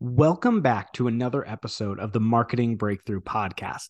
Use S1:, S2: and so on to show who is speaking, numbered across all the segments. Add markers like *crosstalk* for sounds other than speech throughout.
S1: Welcome back to another episode of the Marketing Breakthrough Podcast.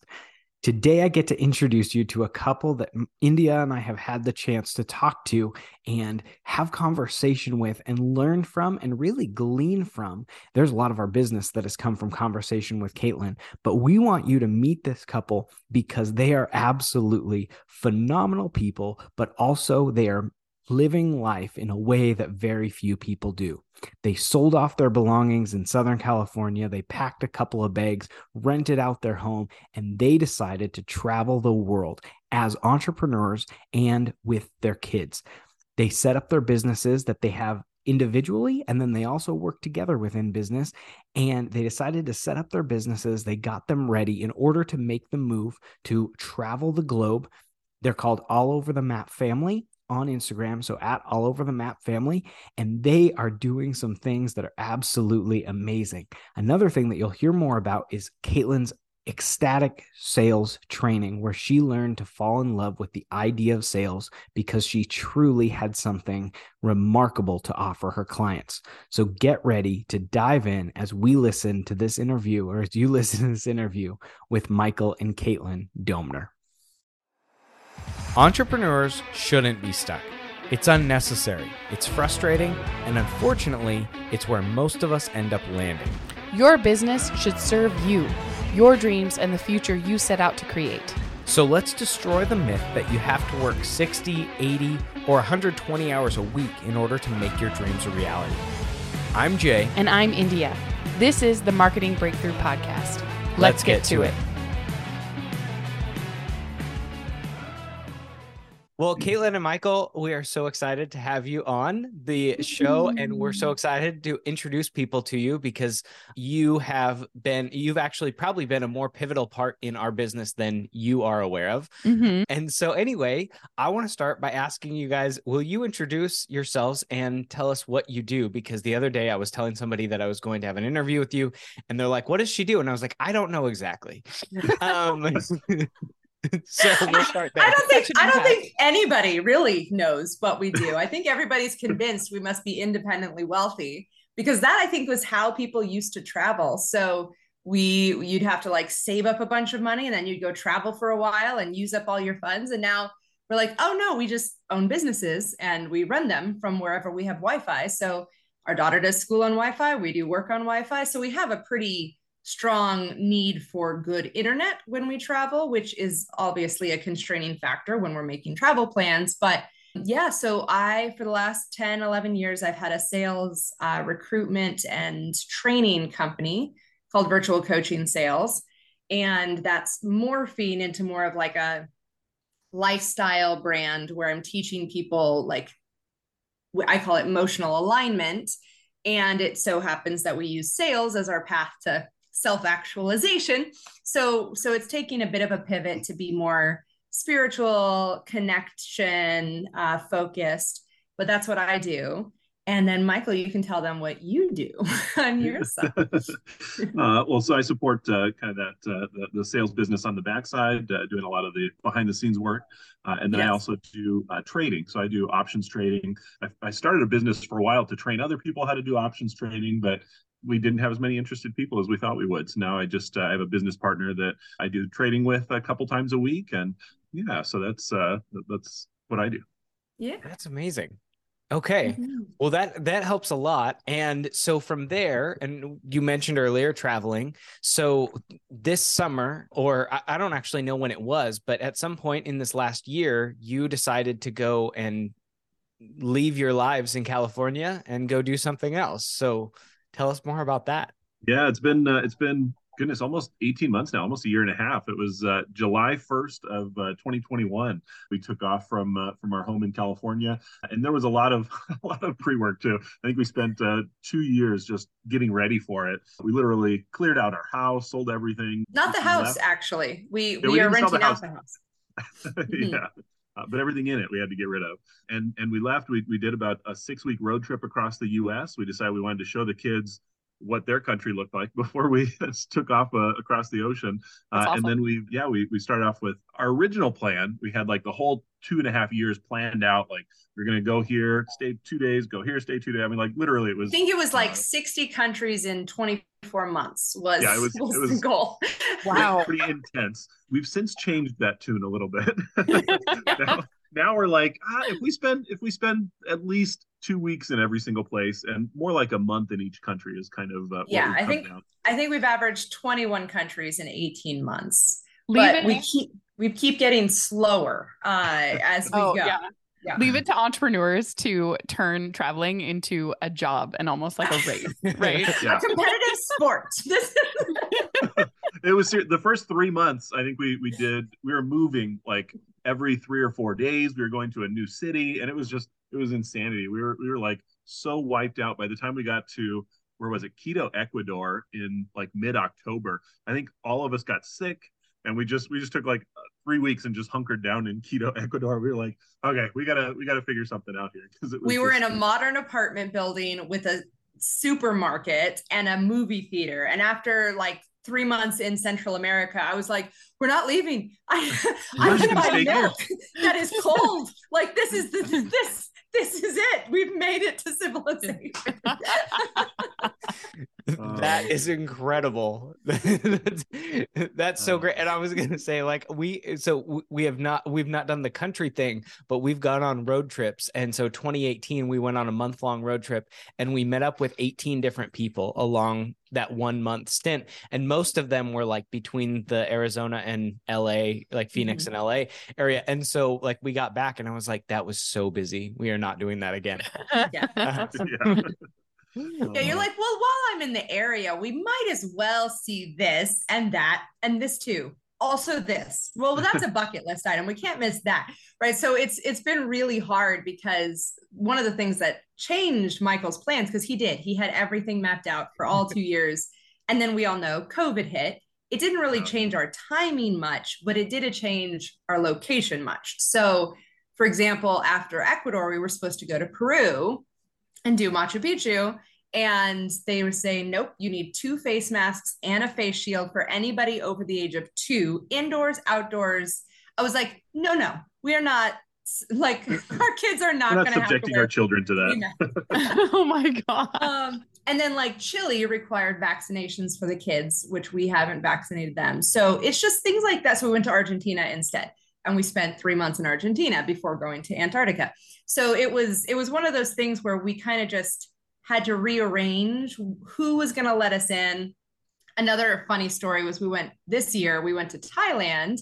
S1: Today, I get to introduce you to a couple that India and I have had the chance to talk to and have conversation with and learn from and really glean from. There's a lot of our business that has come from conversation with Caitlin, but we want you to meet this couple because they are absolutely phenomenal people, but also they are living life in a way that very few people do. They sold off their belongings in Southern California. They packed a couple of bags, rented out their home, and they decided to travel the world as entrepreneurs and with their kids. They set up their businesses that they have individually and then they also work together within business and they decided to set up their businesses they got them ready in order to make the move to travel the globe they're called all over the map family on Instagram. So at all over the map family. And they are doing some things that are absolutely amazing. Another thing that you'll hear more about is Caitlin's ecstatic sales training, where she learned to fall in love with the idea of sales because she truly had something remarkable to offer her clients. So get ready to dive in as we listen to this interview, or as you *laughs* listen to this interview with Michael and Caitlin Domner. Entrepreneurs shouldn't be stuck. It's unnecessary, it's frustrating, and unfortunately, it's where most of us end up landing.
S2: Your business should serve you, your dreams, and the future you set out to create.
S1: So let's destroy the myth that you have to work 60, 80, or 120 hours a week in order to make your dreams a reality. I'm Jay.
S2: And I'm India. This is the Marketing Breakthrough Podcast. Let's, let's get, get, to it. it.
S1: Well, Caitlin and Michael, we are so excited to have you on the show, and we're so excited to introduce people to you because you have been, you've actually probably been a more pivotal part in our business than you are aware of. Mm-hmm. And so, anyway, I want to start by asking you guys will you introduce yourselves and tell us what you do? Because the other day I was telling somebody that I was going to have an interview with you, and they're like, What does she do? And I was like, I don't know exactly. *laughs* um, *laughs* *laughs*
S3: so we'll start there. I don't think I don't think anybody really knows what we do. I think *laughs* everybody's convinced we must be independently wealthy because that I think was how people used to travel. So we you'd have to like save up a bunch of money and then you'd go travel for a while and use up all your funds and now we're like, "Oh no, we just own businesses and we run them from wherever we have Wi-Fi." So our daughter does school on Wi-Fi, we do work on Wi-Fi. So we have a pretty strong need for good internet when we travel, which is obviously a constraining factor when we're making travel plans. But yeah, so I, for the last 10, 11 years, I've had a sales, uh, recruitment, and training company called Virtual Coaching Sales. And that's morphing into more of like a lifestyle brand where I'm teaching people like I call it emotional alignment. And it so happens that we use sales as our path to self-actualization. So so it's taking a bit of a pivot to be more spiritual connection uh, focused but that's what i do and then michael you can tell them what you do *laughs* on your side *laughs* uh,
S4: well so i support uh, kind of that uh, the, the, sales business on the backside uh, doing a lot of the behind the scenes work uh, and then yes. i also do trading so i do options trading I, I started a business for a while to train other people how to do options trading but we didn't have as many interested people as we thought we would. So now I just uh, I have a business partner that I do trading with a couple times a week, and yeah, so that's uh that's what I do.
S3: Yeah,
S1: that's amazing. Okay. Mm-hmm. Well, that that helps a lot. And so from there, and you mentioned earlier traveling. So this summer, or I, I don't actually know when it was, but at some point in this last year, you decided to go and leave your lives in California and go do something else. So Tell us more about that.
S4: Yeah, it's been uh, it's been goodness almost 18 months now almost a year and a half it was uh, july 1st of uh, 2021 we took off from uh, from our home in california and there was a lot of *laughs* a lot of pre-work too i think we spent uh, two years just getting ready for it we literally cleared out our house sold everything
S3: not the house left. actually we yeah, we, we are renting the out the house *laughs*
S4: mm-hmm. yeah uh, but everything in it we had to get rid of. And and we left. We we did about a six week road trip across the U.S. We decided we wanted to show the kids what their country looked like *laughs* before we *laughs* took off uh, across the ocean. Uh, awesome. And then we, yeah, we we started off with our original plan. We had like the whole two and a half years planned out. Like we're gonna go here, stay two days, go here, stay two days. I mean, like literally, it was.
S3: I think it was like uh, sixty countries in twenty four months. Was yeah, it was, was, it was the goal.
S4: Wow, pretty intense. We've since changed that tune a little bit. *laughs* now, now we're like, ah, if we spend if we spend at least two weeks in every single place and more like a month in each country is kind of uh,
S3: yeah. I think down. I think we've averaged twenty one countries in eighteen months. Leave but we keep we keep getting slower uh, as we oh, go.
S5: Yeah. Yeah. Leave it to entrepreneurs to turn traveling into a job and almost like a race, *laughs* right?
S3: yeah. A competitive sport. *laughs*
S4: it was the first three months. I think we we did. We were moving like every three or four days. We were going to a new city, and it was just it was insanity. We were we were like so wiped out by the time we got to where was it Quito, Ecuador in like mid October. I think all of us got sick and we just we just took like uh, three weeks and just hunkered down in Quito, *laughs* Ecuador. We were like, okay, we gotta we gotta figure something out here
S3: because we were in a modern apartment building with a supermarket and a movie theater. And after like three months in Central America, I was like, we're not leaving. *laughs* I I want my milk that is cold. like this is *laughs* this this this is it. We've made it to civilization. *laughs* *laughs*
S1: that um, is incredible. *laughs* that's, that's so great. And I was gonna say, like, we so we have not we've not done the country thing, but we've gone on road trips. And so 2018, we went on a month long road trip and we met up with 18 different people along that one month stint. And most of them were like between the Arizona and LA, like Phoenix mm-hmm. and LA area. And so like we got back and I was like, that was so busy. We are not doing that again. *laughs*
S3: yeah. *laughs* yeah yeah, you're like, well, while I'm in the area, we might as well see this and that and this too. Also this. Well, that's a *laughs* bucket list item. We can't miss that. Right. So it's it's been really hard because one of the things that changed Michael's plans, because he did, he had everything mapped out for all two *laughs* years. And then we all know COVID hit. It didn't really change our timing much, but it did change our location much. So, for example, after Ecuador, we were supposed to go to Peru and do Machu Picchu. And they were saying, nope, you need two face masks and a face shield for anybody over the age of two, indoors, outdoors. I was like, no, no, we are not like *laughs* our kids are not,
S4: not subjecting our children to
S5: that. *laughs* *laughs* oh my god.
S3: Um, and then like Chile required vaccinations for the kids, which we haven't vaccinated them. So it's just things like that. So we went to Argentina instead and we spent three months in Argentina before going to Antarctica. So it was it was one of those things where we kind of just had to rearrange who was going to let us in. Another funny story was we went this year. We went to Thailand,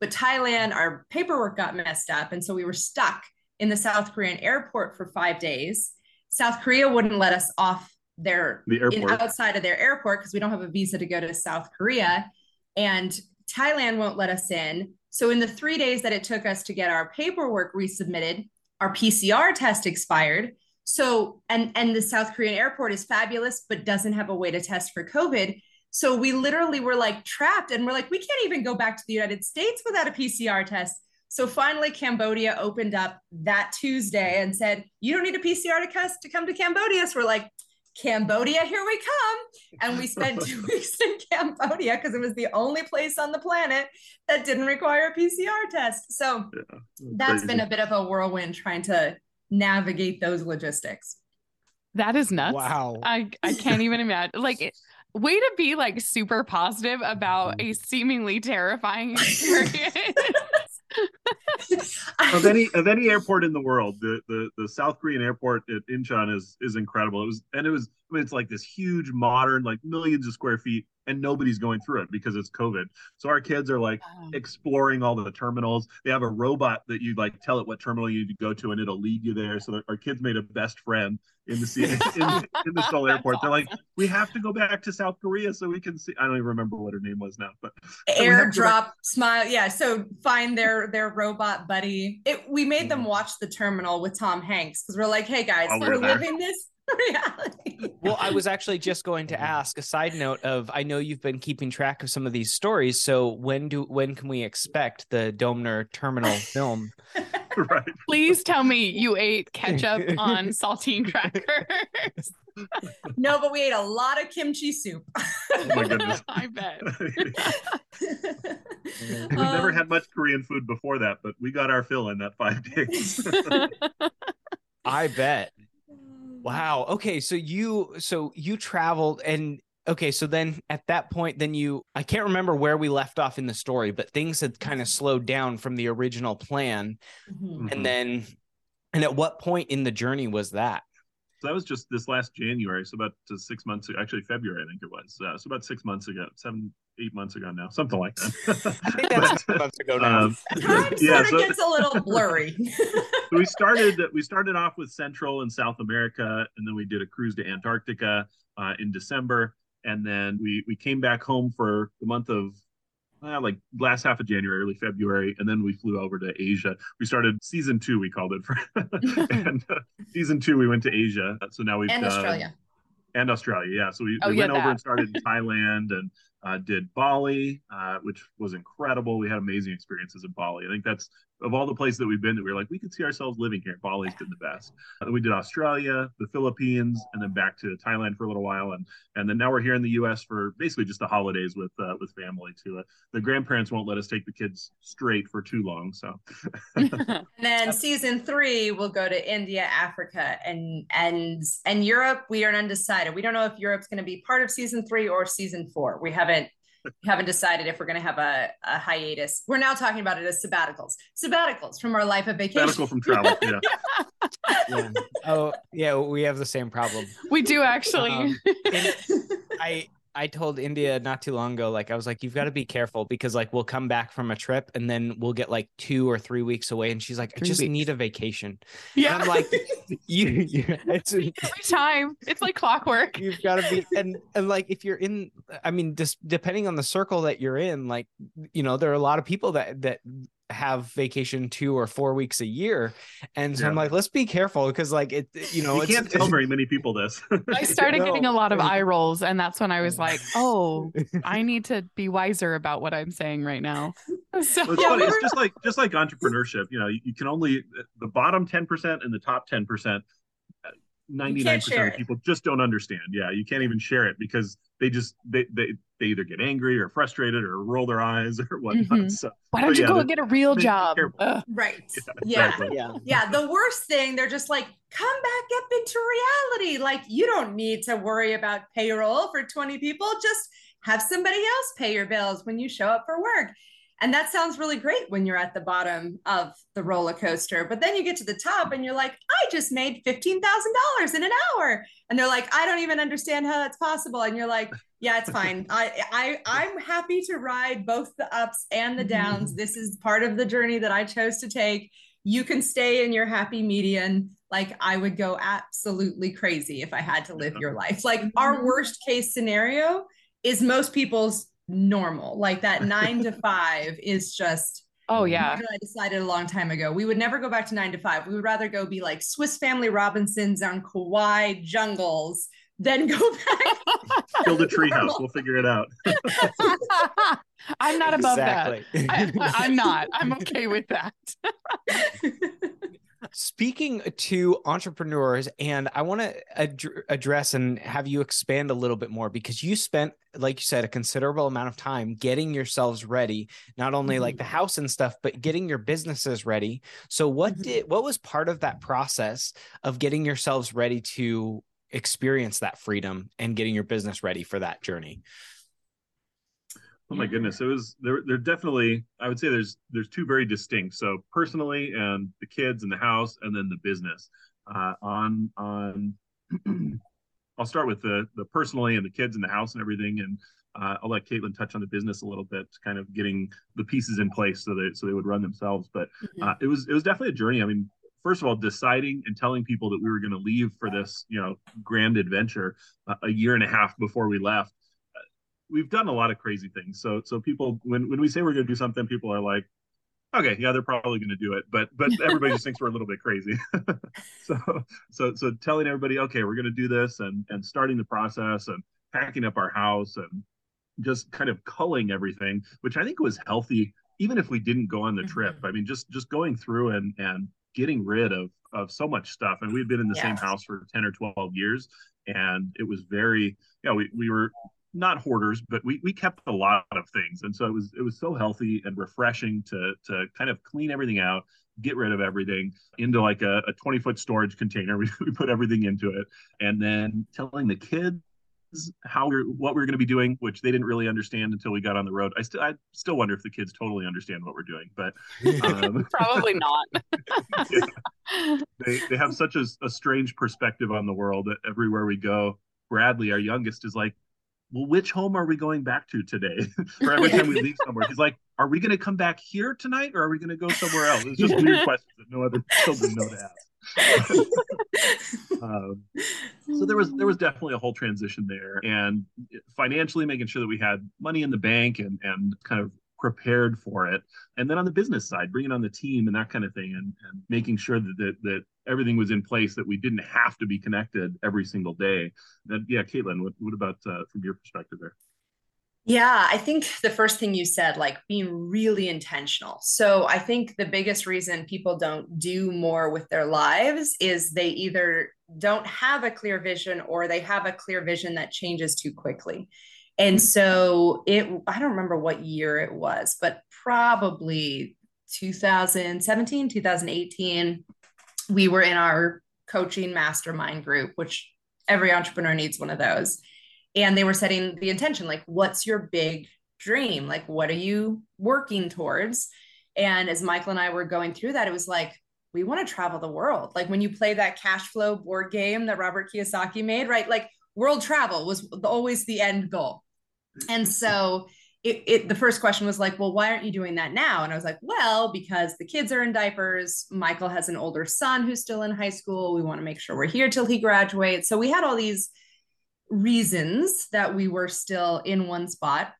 S3: but Thailand our paperwork got messed up, and so we were stuck in the South Korean airport for five days. South Korea wouldn't let us off their
S4: the airport.
S3: In, outside of their airport because we don't have a visa to go to South Korea, and Thailand won't let us in. So, in the three days that it took us to get our paperwork resubmitted, our PCR test expired. So, and and the South Korean airport is fabulous, but doesn't have a way to test for COVID. So we literally were like trapped, and we're like, we can't even go back to the United States without a PCR test. So finally, Cambodia opened up that Tuesday and said, "You don't need a PCR test to come to Cambodia." So we're like, Cambodia, here we come. And we spent *laughs* two weeks in Cambodia because it was the only place on the planet that didn't require a PCR test. So yeah, that's crazy. been a bit of a whirlwind trying to navigate those logistics.
S5: That is nuts.
S1: Wow.
S5: I, I can't even imagine. Like, way to be like super positive about a seemingly terrifying experience.
S4: of any of any airport in the world, the the, the South Korean airport at Incheon is is incredible. It was and it was I mean, it's like this huge modern like millions of square feet and nobody's going through it because it's COVID. So our kids are like exploring all the terminals. They have a robot that you like tell it what terminal you need to go to and it'll lead you there. So our kids made a best friend in the *laughs* in, in the Seoul airport. Awesome. They're like, we have to go back to South Korea so we can see. I don't even remember what her name was now, but
S3: airdrop smile. Yeah. So find their their robot buddy. It we made them mm. watch the terminal with Tom Hanks because we're like, hey guys, we're, we're living this reality.
S1: well, I was actually just going to ask a side note of I know you've been keeping track of some of these stories. So when do when can we expect the Domner terminal *laughs* film?
S4: right.
S5: Please tell me you ate ketchup on saltine *laughs* crackers.
S3: no, but we ate a lot of kimchi soup.
S4: oh my goodness. *laughs*
S5: I bet.
S4: we um, never had much Korean food before that, but we got our fill in that five days.
S1: I bet. Wow. Okay, so you so you traveled and okay, so then at that point then you I can't remember where we left off in the story, but things had kind of slowed down from the original plan. Mm-hmm. And then and at what point in the journey was that?
S4: So that was just this last January, so about six months ago, actually February, I think it was. Uh, so about six months ago, seven, eight months ago now, something like that. I think *laughs* that's
S3: but, months ago now. Um, *laughs* Time yeah, sort of so, gets a little blurry. *laughs*
S4: we started we started off with Central and South America, and then we did a cruise to Antarctica uh, in December, and then we we came back home for the month of uh, like last half of January, early February, and then we flew over to Asia. We started season two, we called it, for, *laughs* *laughs* and uh, season two we went to Asia. So now we've
S3: and
S4: done,
S3: Australia
S4: and Australia, yeah. So we, oh, we went over and started in *laughs* Thailand and uh, did Bali, uh, which was incredible. We had amazing experiences in Bali. I think that's of all the places that we've been that we are like, we could see ourselves living here. Bali's been the best. We did Australia, the Philippines, and then back to Thailand for a little while, and and then now we're here in the U.S. for basically just the holidays with uh, with family. Too, uh, the grandparents won't let us take the kids straight for too long. So, *laughs*
S3: and then season three we'll go to India, Africa, and and and Europe. We are undecided. We don't know if Europe's going to be part of season three or season four. We haven't *laughs* haven't decided if we're going to have a, a, hiatus. We're now talking about it as sabbaticals. Sabbaticals from our life of vacation.
S4: Sabbatical from travel. Yeah. *laughs*
S1: yeah. Oh, yeah. We have the same problem.
S5: We do actually. Um,
S1: I I told India not too long ago, like I was like, you've got to be careful because like we'll come back from a trip and then we'll get like two or three weeks away, and she's like, I just weeks. need a vacation.
S5: Yeah,
S1: and I'm like, *laughs* you, you it's
S5: every time it's like clockwork.
S1: You've got to be and and like if you're in, I mean, just depending on the circle that you're in, like you know, there are a lot of people that that have vacation two or four weeks a year and so yeah. i'm like let's be careful because like it you know
S4: you can't tell very many people this *laughs*
S5: i *laughs* started no. getting a lot of eye rolls and that's when i was like *laughs* oh i need to be wiser about what i'm saying right now
S4: so well, it's, funny. it's just like just like entrepreneurship you know you, you can only uh, the bottom 10% and the top 10% 99% of people just don't understand. Yeah, you can't even share it because they just they they, they either get angry or frustrated or roll their eyes *laughs* or whatnot. Mm-hmm. So,
S5: Why don't you
S4: yeah,
S5: go get a real job?
S3: Right. *laughs* Yeah, exactly. yeah. Yeah. The worst thing, they're just like, come back up into reality. Like you don't need to worry about payroll for 20 people. Just have somebody else pay your bills when you show up for work. And that sounds really great when you're at the bottom of the roller coaster. But then you get to the top and you're like, I just made $15,000 in an hour. And they're like, I don't even understand how that's possible. And you're like, yeah, it's fine. *laughs* I, I, I'm happy to ride both the ups and the downs. This is part of the journey that I chose to take. You can stay in your happy median. Like I would go absolutely crazy if I had to live uh-huh. your life. Like our mm-hmm. worst case scenario is most people's normal. Like that *laughs* nine to five is just.
S5: Oh yeah.
S3: I decided a long time ago. We would never go back to nine to five. We would rather go be like Swiss Family Robinsons on Kauai jungles than go *laughs* back. *laughs*
S4: Build a treehouse. We'll figure it out.
S5: I'm not above exactly. that. I, I'm not. I'm okay with that.
S1: Speaking to entrepreneurs, and I want to ad- address and have you expand a little bit more because you spent, like you said, a considerable amount of time getting yourselves ready, not only mm-hmm. like the house and stuff, but getting your businesses ready. So, what mm-hmm. did what was part of that process of getting yourselves ready to experience that freedom and getting your business ready for that journey?
S4: Oh my goodness, it was there. There definitely, I would say there's there's two very distinct. So personally, and the kids and the house, and then the business. Uh, on on, *clears throat* I'll start with the the personally and the kids and the house and everything, and uh, I'll let Caitlin touch on the business a little bit, kind of getting the pieces in place so that so they would run themselves. But mm-hmm. uh, it was it was definitely a journey. I mean, first of all, deciding and telling people that we were going to leave for this you know grand adventure uh, a year and a half before we left we've done a lot of crazy things. So so people when when we say we're going to do something, people are like, okay, yeah, they're probably going to do it, but but everybody just *laughs* thinks we're a little bit crazy. *laughs* so so so telling everybody, okay, we're going to do this, and and starting the process, and packing up our house, and just kind of culling everything, which I think was healthy even if we didn't go on the trip, mm-hmm. I mean, just just going through and and getting rid of of so much stuff. And we've been in the same house for 10 or 12 years. And it was very, you know, we, we were not hoarders, but we, we kept a lot of things. And so it was it was so healthy and refreshing to to kind of clean everything out, get rid of everything into like a, a 20 foot storage container. *laughs* We, we put everything into it. And then telling the kids how we're what we are going to be doing, which they didn't really understand until we got on the road. I still I still wonder if the kids totally understand what we're doing, but
S5: um, *laughs* probably not.
S4: yeah. *laughs* They they have such a, a strange perspective on the world that everywhere we go. Bradley, our youngest, is like, well, which home are we going back to today? *laughs* or every time we leave somewhere, he's like, are we going to come back here tonight or are we going to go somewhere else? It's just weird questions that no other children know to ask. *laughs* um, so there was there was definitely a whole transition there, and financially making sure that we had money in the bank and and kind of prepared for it, and then on the business side, bringing on the team and that kind of thing, and, and making sure that, that that everything was in place, that we didn't have to be connected every single day. Then yeah, Caitlin, what what about uh, from your perspective there?
S3: Yeah, I think the first thing you said, like being really intentional. So I think the biggest reason people don't do more with their lives is they either don't have a clear vision or they have a clear vision that changes too quickly. And so it, I don't remember what year it was, but probably 2017, 2018, we were in our coaching mastermind group, which every entrepreneur needs one of those. And they were setting the intention like what's your big dream? Like what are you working towards? And as michael and i were going through that it was like we want to travel the world. Like when you play that cash flow board game that robert kiyosaki made right? Like world travel was always the end goal and so it, it, the first question was like well why aren't you doing that now and i was like well because the kids are in diapers michael has an older son who's still in high school we want to make sure we're here till he graduates so we had all these reasons that we were still in one spot.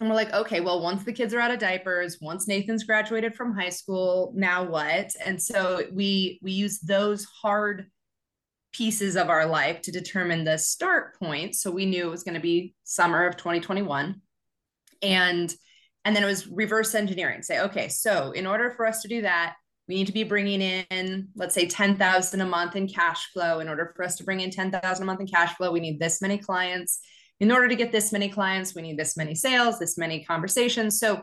S3: And we're like, okay, well, once the kids are out of diapers, once Nathan's graduated from high school, now what? And so we we use those hard pieces of our life to determine the start point. So we knew it was going to be summer of 2021. And and then it was reverse engineering. Say, okay, so in order for us to do that, we need to be bringing in let's say 10,000 a month in cash flow in order for us to bring in 10,000 a month in cash flow we need this many clients in order to get this many clients we need this many sales this many conversations so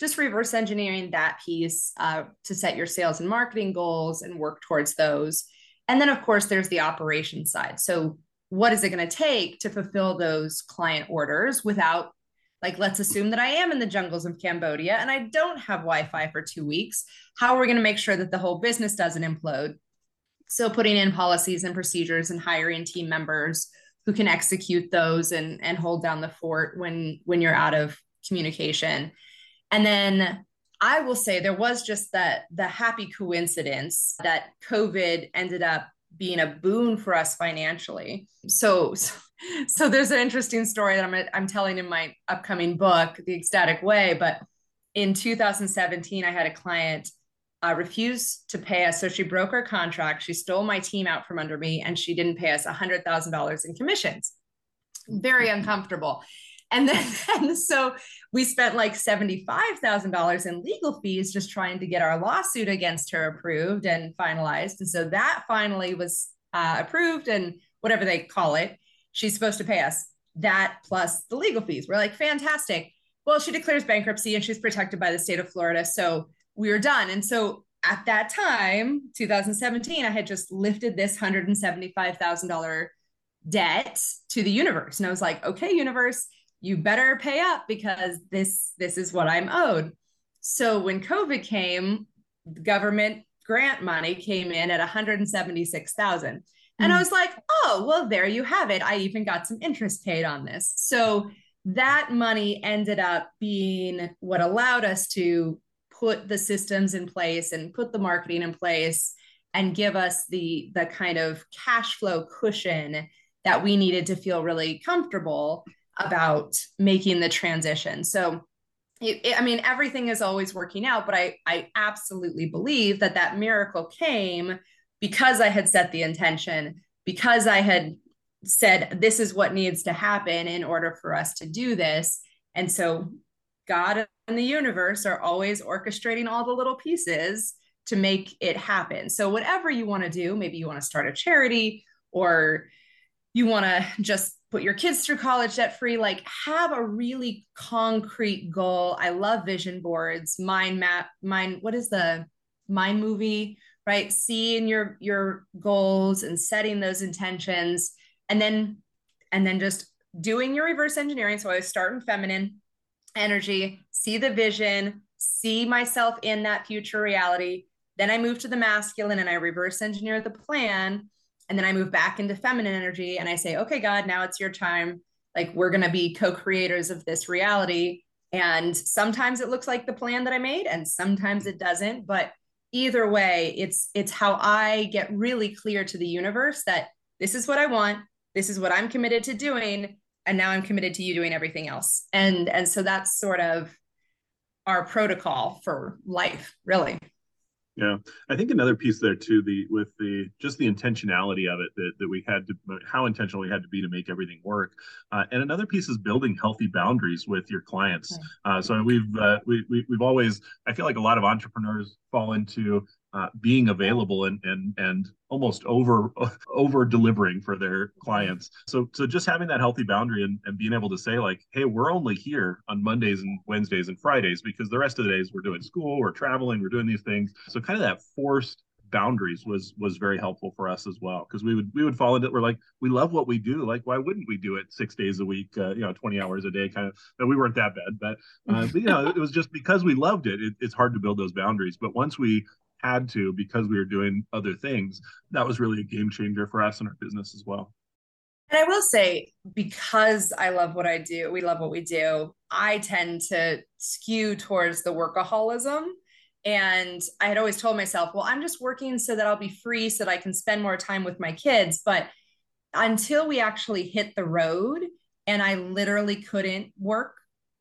S3: just reverse engineering that piece uh, to set your sales and marketing goals and work towards those and then of course there's the operation side so what is it going to take to fulfill those client orders without like, let's assume that I am in the jungles of Cambodia and I don't have Wi Fi for two weeks. How are we going to make sure that the whole business doesn't implode? So, putting in policies and procedures and hiring team members who can execute those and, and hold down the fort when when you're out of communication. And then I will say there was just that the happy coincidence that COVID ended up being a boon for us financially. So, *laughs* so there's an interesting story that I'm I'm telling in my upcoming book, The Ecstatic Way. But in 2017, I had a client uh, refuse to pay us, so she broke our contract. She stole my team out from under me, and she didn't pay us hundred thousand dollars in commissions. Very uncomfortable. And then *laughs* and so we spent like $75,000 in legal fees just trying to get our lawsuit against her approved and finalized. And so that finally was uh, approved and whatever they call it, she's supposed to pay us that plus the legal fees. We're like, fantastic. Well, she declares bankruptcy and she's protected by the state of Florida. So we were done. And so at that time, 2017, I had just lifted this $175,000 debt to the universe. And I was like, okay, universe, you better pay up because this this is what I'm owed. So when COVID came, government grant money came in at 176,000. Mm. And I hmm. was like, "Oh, well there you have it. I even got some interest paid on this." So that money ended up being what allowed us to put the systems in place and put the marketing in place and give us the the kind of cash flow cushion that we needed to feel really comfortable about making the transition. So, it, it, I mean, everything is always working out, but I, I absolutely believe that that miracle came because I had set the intention, because I had said, this is what needs to happen in order for us to do this. And so God and the universe are always orchestrating all the little pieces to make it happen. So, whatever you want to do, maybe you want to start a charity or you want to just put your kids through college debt free, like have a really concrete goal. I love vision boards, mind map, mind, what is the mind movie, right? Seeing your your goals and setting those intentions and then and then just doing your reverse engineering. So I start in feminine energy, see the vision, see myself in that future reality. Then I move to the masculine and I reverse engineer the plan. And then I move back into feminine energy and I say, okay, God, now it's your time. Like we're going to be co creators of this reality. And sometimes it looks like the plan that I made, and sometimes it doesn't. But either way, it's it's how I get really clear to the universe that this is what I want, this is what I'm committed to doing, and now I'm committed to you doing everything else. And and so that's sort of our protocol for life, really.
S4: Yeah, I think another piece there too, the with the just the intentionality of it that, that we had to, how intentional we had to be to make everything work, uh, and another piece is building healthy boundaries with your clients. Uh, so we've uh, we, we we've always, I feel like a lot of entrepreneurs fall into uh, being available and and and almost over *laughs* over delivering for their clients. So so just having that healthy boundary and, and being able to say like hey we're only here on mondays and wednesdays and fridays because the rest of the days we're doing school we're traveling we're doing these things. So kind of that forced boundaries was was very helpful for us as well. Because we would we would fall into we're like we love what we do. Like why wouldn't we do it six days a week uh, you know 20 hours a day? Kind of no, we weren't that bad. But, uh, but you know it was just because we loved it, it it's hard to build those boundaries. But once we had to because we were doing other things, that was really a game changer for us and our business as well.
S3: And I will say, because I love what I do, we love what we do, I tend to skew towards the workaholism. And I had always told myself, well, I'm just working so that I'll be free so that I can spend more time with my kids. But until we actually hit the road and I literally couldn't work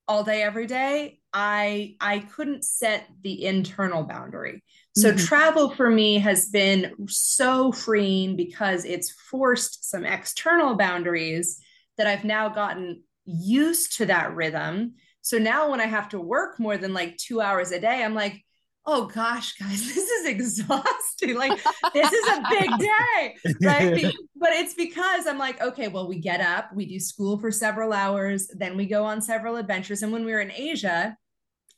S3: all day, every day, I I couldn't set the internal boundary. So mm-hmm. travel for me has been so freeing because it's forced some external boundaries that I've now gotten used to that rhythm. So now when I have to work more than like 2 hours a day, I'm like, "Oh gosh, guys, *laughs* this is exhausting. Like this is a big *laughs* day." Right? *laughs* but it's because I'm like, "Okay, well we get up, we do school for several hours, then we go on several adventures and when we were in Asia,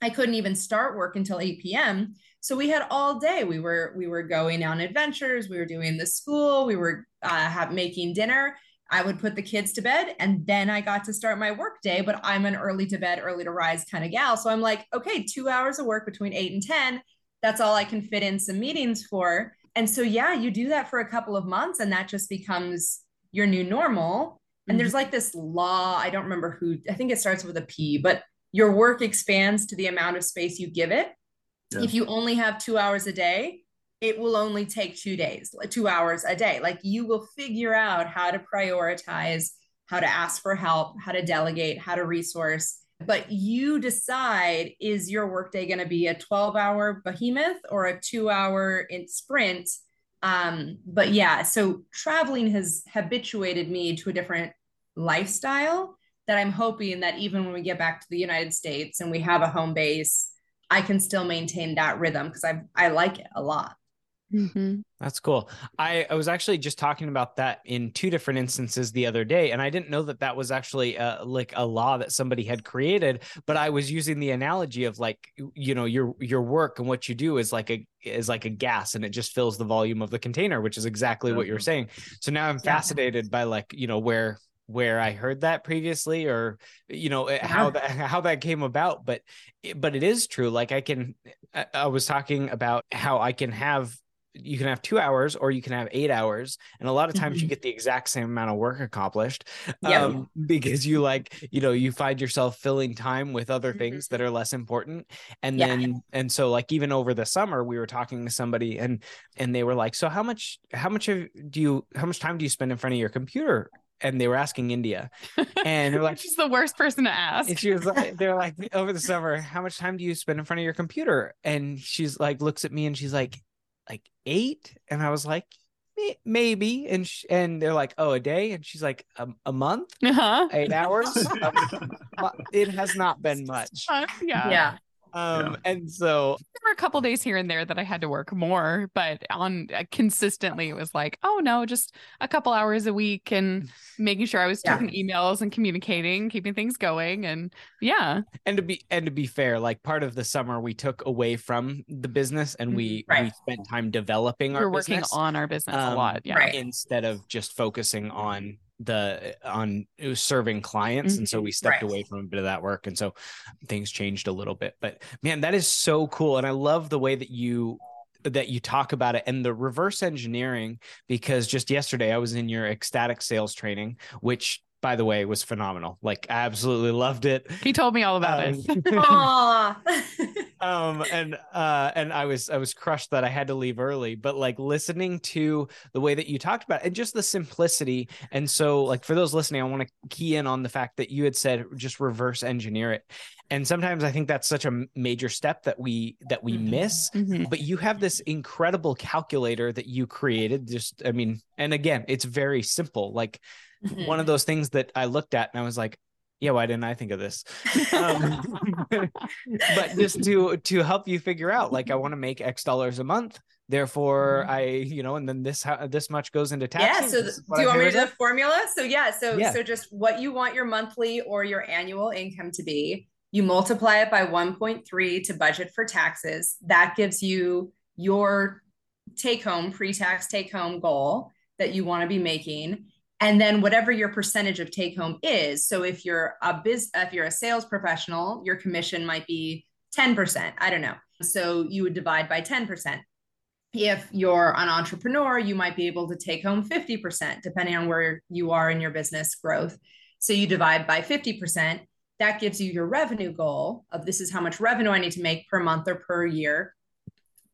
S3: I couldn't even start work until 8 p.m. So we had all day. We were we were going on adventures. We were doing the school. We were uh, have, making dinner. I would put the kids to bed, and then I got to start my work day. But I'm an early to bed, early to rise kind of gal. So I'm like, okay, two hours of work between eight and ten. That's all I can fit in some meetings for. And so yeah, you do that for a couple of months, and that just becomes your new normal. And mm-hmm. there's like this law. I don't remember who. I think it starts with a P, but your work expands to the amount of space you give it. Yeah. If you only have two hours a day, it will only take two days, two hours a day. Like you will figure out how to prioritize, how to ask for help, how to delegate, how to resource. But you decide is your workday going to be a 12 hour behemoth or a two hour sprint? Um, but yeah, so traveling has habituated me to a different lifestyle that I'm hoping that even when we get back to the United States and we have a home base, I can still maintain that rhythm because I I like it a lot.
S1: Mm-hmm. That's cool. I, I was actually just talking about that in two different instances the other day, and I didn't know that that was actually uh, like a law that somebody had created. But I was using the analogy of like you know your your work and what you do is like a is like a gas, and it just fills the volume of the container, which is exactly mm-hmm. what you're mm-hmm. saying. So now I'm fascinated yeah. by like you know where where I heard that previously or you know yeah. how that *laughs* how that came about but but it is true like I can I was talking about how I can have you can have two hours or you can have eight hours and a lot of times mm-hmm. you get the exact same amount of work accomplished yep. um, *laughs* because you like you know you find yourself filling time with other mm-hmm. things that are less important and yeah. then and so like even over the summer we were talking to somebody and and they were like so how much how much of do you how much time do you spend in front of your computer and they were asking India, and they're *laughs* like,
S5: "She's the worst person to ask."
S1: And she was like, "They're *laughs* like over the summer, how much time do you spend in front of your computer?" And she's like, looks at me and she's like, "Like eight? And I was like, maybe and sh- and they're like oh a day and she's like a, a month
S5: uh-huh.
S1: eight hours *laughs* it has not been much
S5: uh, yeah
S3: yeah
S1: um, yeah. and so
S5: there were a couple days here and there that I had to work more, but on uh, consistently it was like, oh no, just a couple hours a week and making sure I was yeah. checking emails and communicating, keeping things going. And yeah.
S1: And to be and to be fair, like part of the summer we took away from the business and we mm-hmm. right. we spent time developing we
S5: are
S1: our
S5: working
S1: business,
S5: on our business um, a lot. Yeah.
S1: Right. Instead of just focusing on the on serving clients mm-hmm. and so mm-hmm. we stepped right. away from a bit of that work and so things changed a little bit but man that is so cool and i love the way that you that you talk about it and the reverse engineering because just yesterday i was in your ecstatic sales training which by the way, was phenomenal. Like I absolutely loved it.
S5: He told me all about um, *laughs*
S3: it. *laughs*
S1: um and uh and I was I was crushed that I had to leave early, but like listening to the way that you talked about it, and just the simplicity. And so like for those listening, I want to key in on the fact that you had said just reverse engineer it. And sometimes I think that's such a major step that we that we mm-hmm. miss. Mm-hmm. But you have this incredible calculator that you created. Just I mean, and again, it's very simple. Like mm-hmm. one of those things that I looked at and I was like, yeah, why didn't I think of this? Um, *laughs* but just to to help you figure out, like, I want to make X dollars a month. Therefore, mm-hmm. I, you know, and then this how this much goes into tax.
S3: Yeah. So, do you want me to do the formula? So, yeah. So, yeah. so just what you want your monthly or your annual income to be. You multiply it by 1.3 to budget for taxes. That gives you your take home, pre tax take home goal that you want to be making and then whatever your percentage of take home is. So if you're a biz if you're a sales professional your commission might be 10% i don't know. So you would divide by 10% if you're an entrepreneur you might be able to take home 50% depending on where you are in your business growth. So you divide by 50% that gives you your revenue goal of this is how much revenue i need to make per month or per year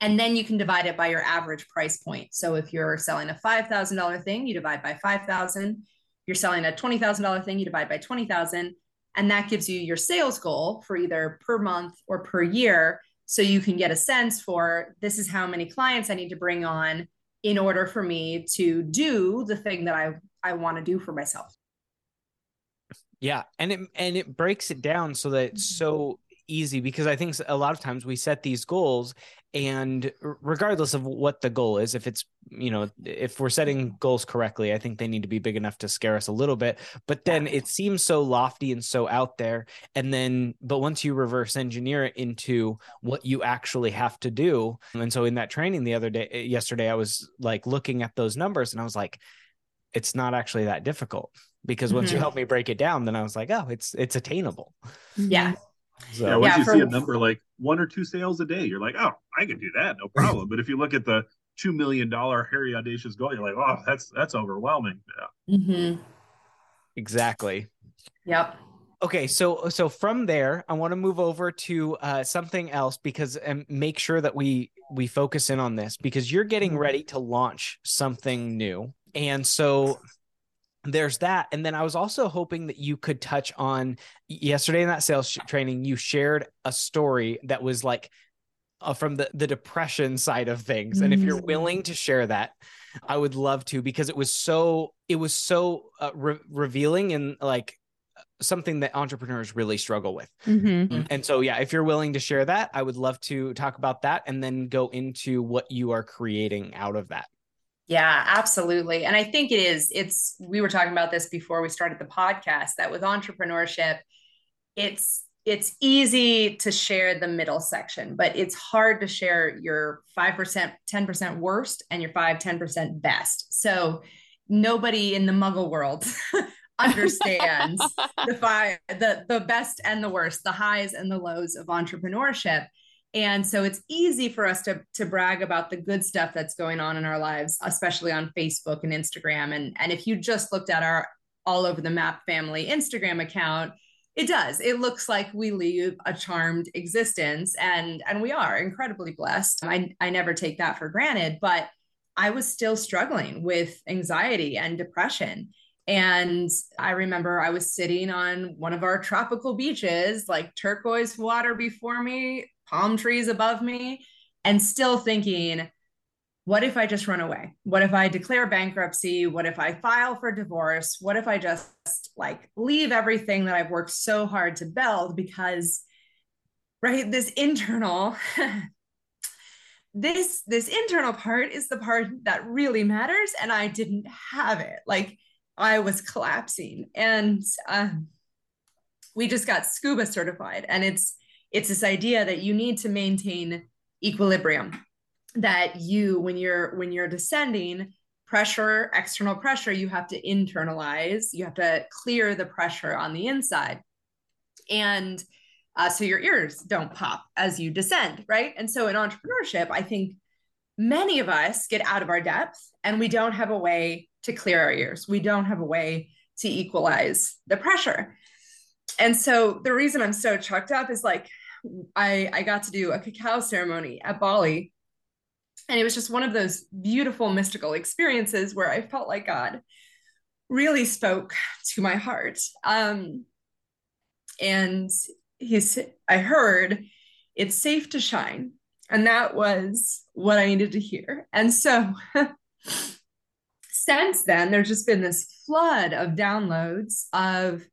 S3: and then you can divide it by your average price point. So if you're selling a $5,000 thing, you divide by 5,000. You're selling a $20,000 thing, you divide by 20,000. And that gives you your sales goal for either per month or per year. So you can get a sense for this is how many clients I need to bring on in order for me to do the thing that I, I want to do for myself.
S1: Yeah. And it and it breaks it down so that it's mm-hmm. so easy because I think a lot of times we set these goals and regardless of what the goal is if it's you know if we're setting goals correctly i think they need to be big enough to scare us a little bit. But then it seems so lofty and so out there. And then but once you reverse engineer it into what you actually have to do. And so in that training the other day yesterday i was like looking at those numbers and i was like it's not actually that difficult. Because once mm-hmm. you help me break it down then i was like oh it's it's attainable.
S3: Yeah
S4: so yeah, once yeah, you for, see a number like one or two sales a day, you're like, oh, I can do that, no problem. but if you look at the two million dollar hairy audacious goal, you're like, oh, that's that's overwhelming.
S3: Yeah. Mm-hmm.
S1: Exactly.
S3: Yep.
S1: Okay, so so from there, I want to move over to uh, something else because and make sure that we we focus in on this because you're getting mm-hmm. ready to launch something new, and so there's that. And then i was also hoping that you could touch on yesterday in that sales sh- training you shared a story that was like uh, from the the depression side of things. And if you're mm. willing to share that i would love to because it was so it was so uh, re- revealing and like something that entrepreneurs really struggle with. Mm-hmm. and so yeah if you're willing to share that i would love to talk about that and then go into what you are creating out of that
S3: yeah, absolutely. And I think it is, it's, we were talking about this before we started the podcast that with entrepreneurship, it's, it's easy to share the middle section, but it's hard to share your 5%, 10% worst and your 5, 10% best. So nobody in the muggle world *laughs* understands *laughs* the five, the, the best and the worst, the highs and the lows of entrepreneurship. And so it's easy for us to, to brag about the good stuff that's going on in our lives, especially on Facebook and Instagram. And, and if you just looked at our all over the map family Instagram account, it does. It looks like we lead a charmed existence and and we are incredibly blessed. I, I never take that for granted, but I was still struggling with anxiety and depression. And I remember I was sitting on one of our tropical beaches, like turquoise water before me, palm trees above me, and still thinking, what if I just run away? What if I declare bankruptcy? What if I file for divorce? What if I just like leave everything that I've worked so hard to build because right this internal *laughs* this this internal part is the part that really matters and I didn't have it. Like I was collapsing and um, we just got scuba certified and it's it's this idea that you need to maintain equilibrium that you when you're when you're descending pressure external pressure you have to internalize you have to clear the pressure on the inside. And uh, so your ears don't pop as you descend right? And so in entrepreneurship i think many of us get out of our depth and we don't have a way to clear our ears. We don't have a way to equalize the pressure. And so the reason i'm so chucked up is like i i got to do a cacao ceremony at bali and it was just one of those beautiful mystical experiences where I felt like God really spoke to my heart. Um, and he's, I heard, it's safe to shine. And that was what I needed to hear. And so *laughs* since then, there's just been this flood of downloads of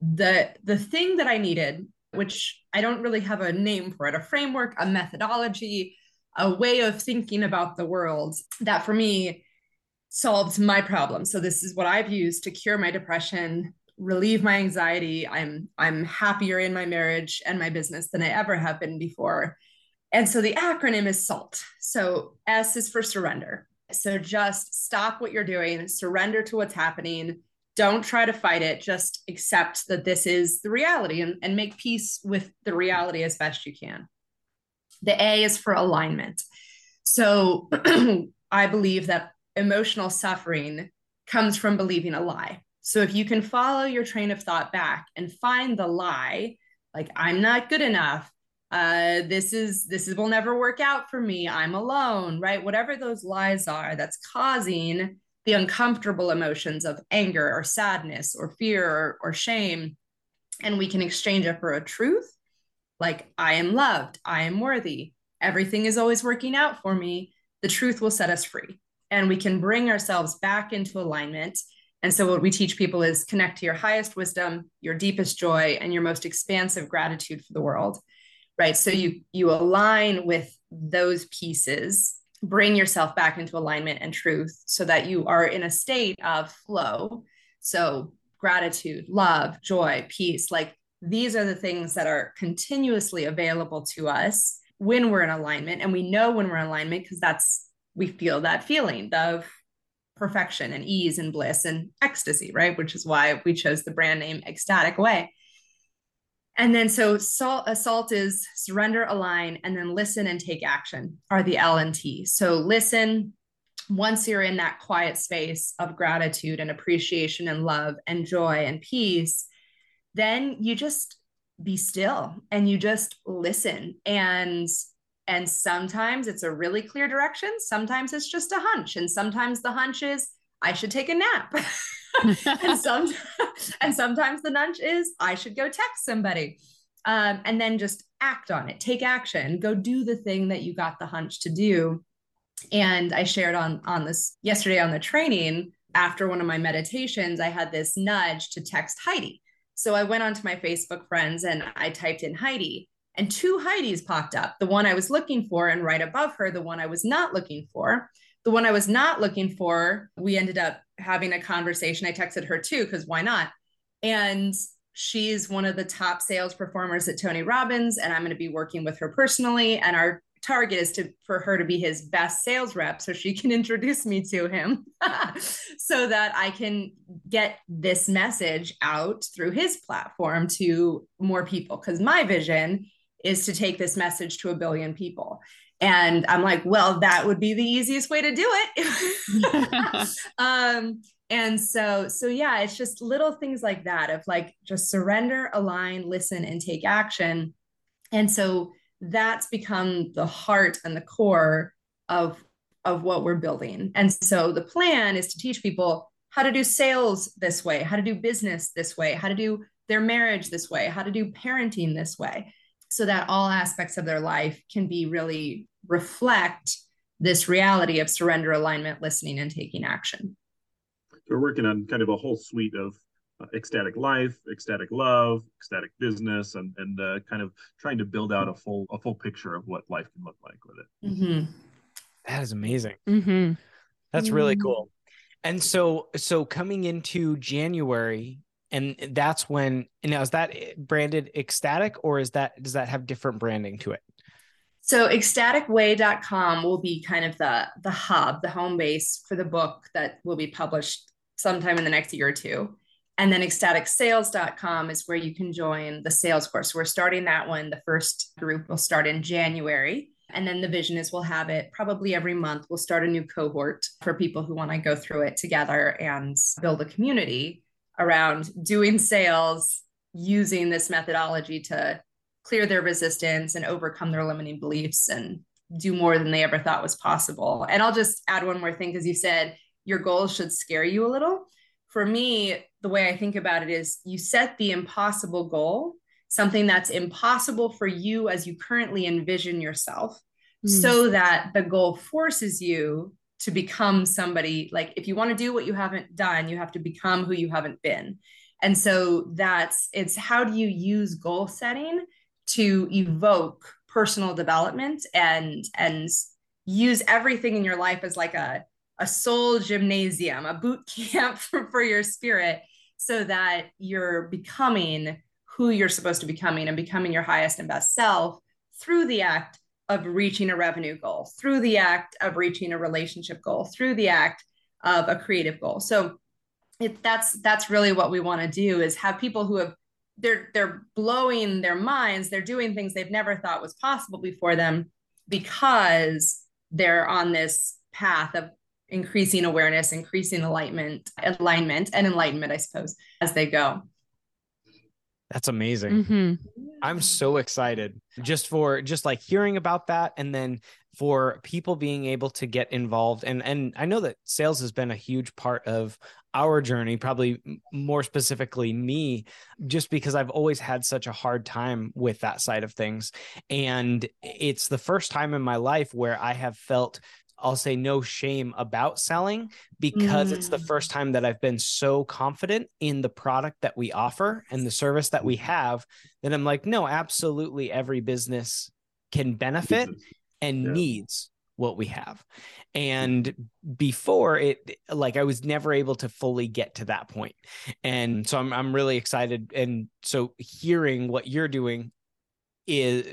S3: the the thing that I needed, which I don't really have a name for it, a framework, a methodology, a way of thinking about the world that for me solved my problem. So this is what I've used to cure my depression, relieve my anxiety. I'm I'm happier in my marriage and my business than I ever have been before. And so the acronym is SALT. So S is for surrender. So just stop what you're doing, surrender to what's happening. Don't try to fight it. Just accept that this is the reality and, and make peace with the reality as best you can. The A is for alignment. So *clears throat* I believe that emotional suffering comes from believing a lie. So if you can follow your train of thought back and find the lie, like I'm not good enough, uh, this is this is will never work out for me. I'm alone, right? Whatever those lies are, that's causing the uncomfortable emotions of anger or sadness or fear or, or shame, and we can exchange it for a truth like I am loved, I am worthy, everything is always working out for me, the truth will set us free. And we can bring ourselves back into alignment. And so, what we teach people is connect to your highest wisdom, your deepest joy, and your most expansive gratitude for the world. Right. So, you, you align with those pieces, bring yourself back into alignment and truth so that you are in a state of flow. So, gratitude, love, joy, peace, like these are the things that are continuously available to us when we're in alignment. And we know when we're in alignment because that's, we feel that feeling of perfection and ease and bliss and ecstasy, right? Which is why we chose the brand name Ecstatic Way. And then so salt, assault is surrender, align, and then listen and take action are the L and T. So listen once you're in that quiet space of gratitude and appreciation and love and joy and peace then you just be still and you just listen. And and sometimes it's a really clear direction. Sometimes it's just a hunch. And sometimes the hunch is i should take a nap. *laughs* And *laughs* some and sometimes the nudge is i should go text somebody. Um, and then just act on it take action go do the thing that you got the hunch to do. And i shared on on this yesterday on the training after one of my meditations i had this nudge to text heidi. So I went onto my Facebook friends and I typed in Heidi, and two Heidis popped up the one I was looking for, and right above her, the one I was not looking for. The one I was not looking for, we ended up having a conversation. I texted her too, because why not? And she's one of the top sales performers at Tony Robbins, and I'm going to be working with her personally. And our target is to for her to be his best sales rep so she can *laughs* introduce me to him *laughs* so that I can get this message out through his platform to more people cuz my vision is to take this message to a billion people and I'm like well that would be the easiest way to do it. *laughs* *laughs* Um and so so yeah it's just little things like that of like just surrender align listen and take action. And so that's become the heart and the core of of what we're building. And so the plan is to teach people how to do sales this way, how to do business this way, how to do their marriage this way, how to do parenting this way, so that all aspects of their life can be really reflect this reality of surrender, alignment, listening, and taking action.
S4: We're working on kind of a whole suite of uh, ecstatic life, ecstatic love, ecstatic business, and and uh, kind of trying to build out a full a full picture of what life can look like with it.
S3: Mm-hmm.
S1: That is amazing.
S5: Mm-hmm.
S1: That's really cool. And so so coming into January, and that's when now is that branded ecstatic or is that does that have different branding to it?
S3: So ecstaticway.com will be kind of the the hub, the home base for the book that will be published sometime in the next year or two. And then ecstaticsales.com is where you can join the sales course. We're starting that one. The first group will start in January. And then the vision is we'll have it probably every month. We'll start a new cohort for people who want to go through it together and build a community around doing sales using this methodology to clear their resistance and overcome their limiting beliefs and do more than they ever thought was possible. And I'll just add one more thing because you said your goals should scare you a little. For me, the way I think about it is you set the impossible goal, something that's impossible for you as you currently envision yourself, mm. so that the goal forces you to become somebody like if you want to do what you haven't done, you have to become who you haven't been. And so that's it's how do you use goal setting to evoke personal development and and use everything in your life as like a a soul gymnasium, a boot *laughs* camp for, for your spirit so that you're becoming who you're supposed to be becoming and becoming your highest and best self through the act of reaching a revenue goal, through the act of reaching a relationship goal, through the act of a creative goal. So it, that's that's really what we want to do is have people who have they're they're blowing their minds, they're doing things they've never thought was possible before them because they're on this path of increasing awareness, increasing alignment, alignment and enlightenment, I suppose, as they go.
S1: That's amazing. Mm-hmm. I'm so excited just for just like hearing about that and then for people being able to get involved and and I know that sales has been a huge part of our journey probably more specifically me just because I've always had such a hard time with that side of things and it's the first time in my life where I have felt I'll say no shame about selling because mm. it's the mm. first time that I've been so confident in the product that we offer and the service that we mm-hmm. have that I'm like, no, absolutely every business can benefit and yeah. needs what we have. And before it, like I was never able to fully get to that point. And so I'm I'm really excited. And so hearing what you're doing is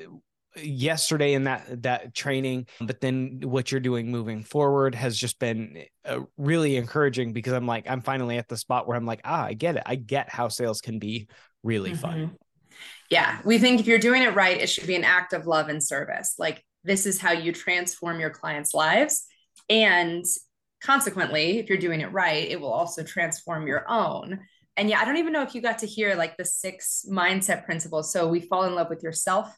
S1: yesterday in that that training but then what you're doing moving forward has just been uh, really encouraging because i'm like i'm finally at the spot where i'm like ah i get it. I get how sales can be really mm-hmm. fun
S3: yeah. We think if you're doing it right it should be an act of love and service. Like this is how you transform your clients lives. And consequently if you're doing it right it will also transform your own. And yeah i don't even know if you got to hear like the six mindset principles. So we fall in love with yourself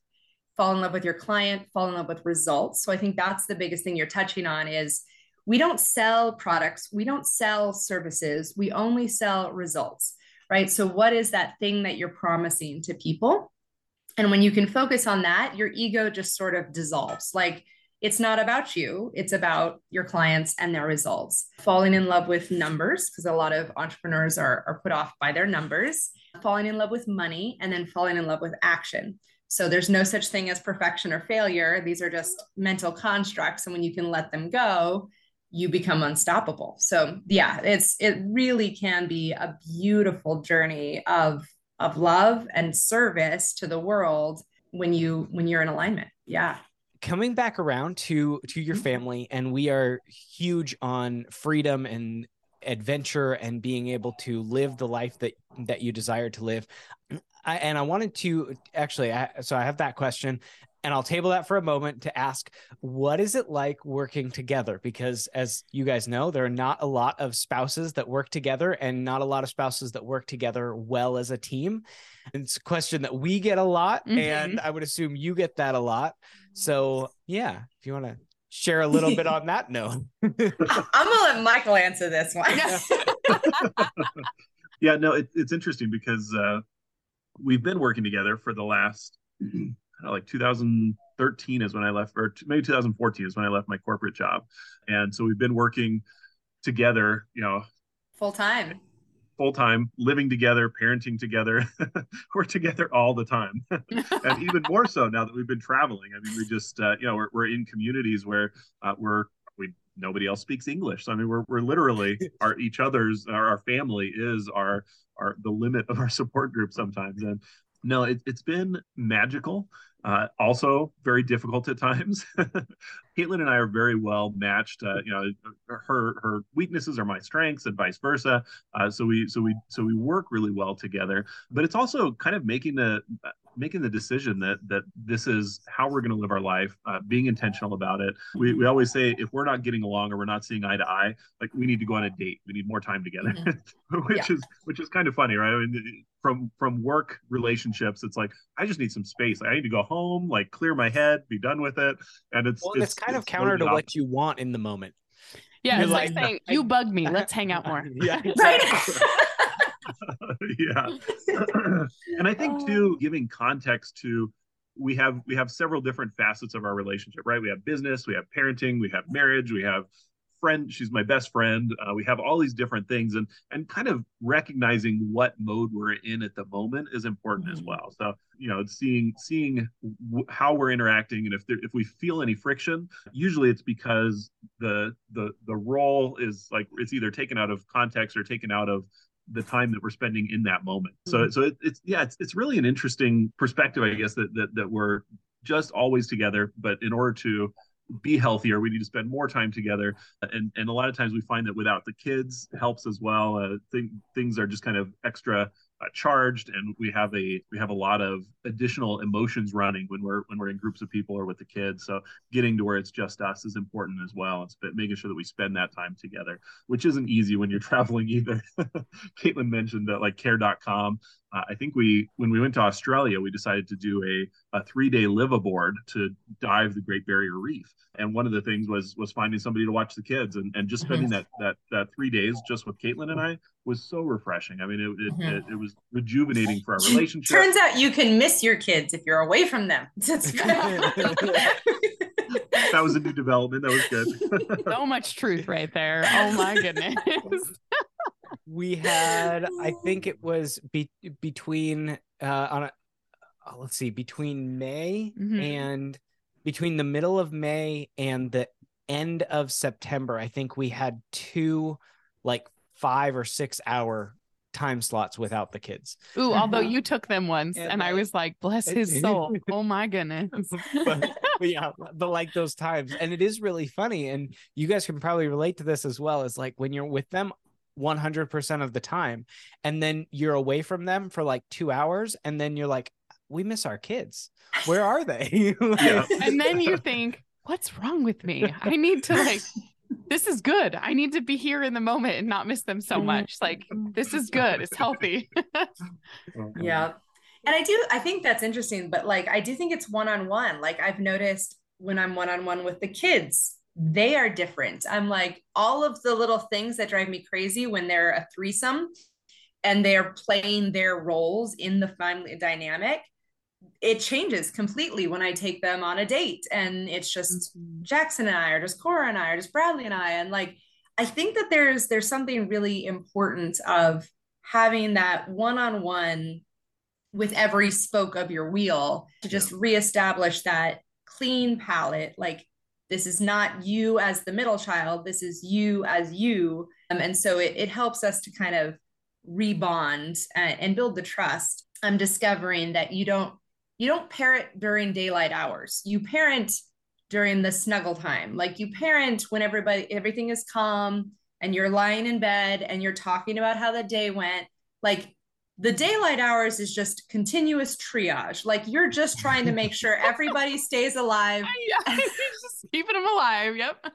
S3: fall in love with your client, fall in love with results. So I think that's the biggest thing you're touching on is we don't sell products, we don't sell services, we only sell results, right? So what is that thing that you're promising to people? And when you can focus on that, your ego just sort of dissolves. Like it's not about you, it's about your clients and their results. Falling in love with numbers, because a lot of entrepreneurs are, are put off by their numbers, falling in love with money, and then falling in love with action. So there's no such thing as perfection or failure. These are just mental constructs. And when you can let them go, you become unstoppable. So yeah, it's it really can be a beautiful journey of of love and service to the world when you when you're in alignment. Yeah
S1: coming back around to to your mm-hmm. family and we are huge on freedom and adventure and being able to live the life that that you desire to live I, and I wanted to actually, I, so I have that question, and I'll table that for a moment to ask, what is it like working together? Because as you guys know, there are not a lot of spouses that work together, and not a lot of spouses that work together well as a team. And it's a question that we get a lot, mm-hmm. and I would assume you get that a lot. So yeah, if you want to share a little bit on *laughs* that note.
S3: I'm gonna let Michael answer this one. *laughs*
S4: yeah, no, it, it's interesting because uh, we've been working together for the last know, like 2013 is when I left, or maybe 2014 is when I left my corporate job, and so we've been working together, you know,
S3: full time
S4: full time, living together, parenting together. *laughs* we're together all the time, and even more so now that we've been traveling. I mean, we just uh, you know we're we're in communities where uh, we're we nobody else speaks English. So, I mean, we're we're literally *laughs* our each other's our, our family is our our the limit of our support group sometimes, and no, it, it's been magical. Uh, also very difficult at times. *laughs* Caitlin and I are very well matched. Uh, you know, her her weaknesses are my strengths, and vice versa. Uh, so we so we so we work really well together. But it's also kind of making the making the decision that that this is how we're going to live our life, uh, being intentional about it. We, we always say if we're not getting along or we're not seeing eye to eye, like we need to go on a date. We need more time together, mm-hmm. *laughs* which yeah. is which is kind of funny, right? I mean, from from work relationships, it's like I just need some space. I need to go home, like clear my head, be done with it, and it's
S1: well, it's, it's kind of counter to what you want in the moment.
S5: Yeah, You're it's like, like saying, "You bug me. Let's hang out *laughs* more."
S1: yeah, *laughs* exactly. *laughs*
S4: yeah. *clears throat* and I think too, giving context to we have we have several different facets of our relationship, right? We have business, we have parenting, we have marriage, we have friend she's my best friend uh, we have all these different things and and kind of recognizing what mode we're in at the moment is important mm-hmm. as well so you know seeing seeing w- how we're interacting and if there, if we feel any friction usually it's because the the the role is like it's either taken out of context or taken out of the time that we're spending in that moment. So mm-hmm. so it, it's yeah, it's it's really an interesting perspective, I guess, that that that we're just always together, but in order to be healthier we need to spend more time together. And and a lot of times we find that without the kids helps as well. Uh, th- things are just kind of extra uh, charged and we have a we have a lot of additional emotions running when we're when we're in groups of people or with the kids. So getting to where it's just us is important as well. It's making sure that we spend that time together which isn't easy when you're *laughs* traveling either. *laughs* Caitlin mentioned that like care.com uh, I think we, when we went to Australia, we decided to do a, a three day live aboard to dive the Great Barrier Reef. And one of the things was was finding somebody to watch the kids, and, and just spending mm-hmm. that that that three days just with Caitlin and I was so refreshing. I mean, it it, mm-hmm. it, it was rejuvenating for our relationship.
S3: Turns out you can miss your kids if you're away from them. *laughs* *laughs*
S4: that was a new development. That was good.
S5: so much truth right there. Oh my *laughs* goodness
S1: we had i think *gasps* it was be- between uh on a uh, let's see between may mm-hmm. and between the middle of may and the end of september i think we had two like five or six hour time slots without the kids.
S5: Ooh, although *laughs* you took them once and, and I was like, bless his *laughs* soul. oh my goodness.
S1: but, but, yeah, but like those times. And it is really funny. And you guys can probably relate to this as well. Is like when you're with them 100% of the time. And then you're away from them for like 2 hours and then you're like we miss our kids. Where are they? *laughs*
S5: Like, and then you think what's wrong with me? I need to like this is good. I need to be here in the moment and not miss them so mm-hmm. much. Like this is good. It's healthy.
S3: Yeah. And i do i think that's interesting but like i do think it's one-on-one. Like i've noticed when i'm one-on-one with the kids they are different. I'm like, all of the little things that drive me crazy when they're a threesome and they're playing their roles in the family dynamic, it changes completely when I take them on a date and it's just mm-hmm. Jackson and I, or just Cora and I, or just Bradley and I. And like, I think that there's there's something really important of having that one-on-one with every spoke of your wheel to just reestablish that clean palette like this is not you as the middle child this is you as you. Um, and so it, it helps us to kind of rebond and, and build the trust. I'm discovering that you don't you don't parent during daylight hours. You parent during the snuggle time. Like you parent when everybody everything is calm and you're lying in bed and you're talking about how the day went. Like the daylight hours is just continuous triage. Like you're just trying to make sure everybody *laughs* stays alive. *laughs*
S5: yeah, *laughs* just keeping them alive. Yep.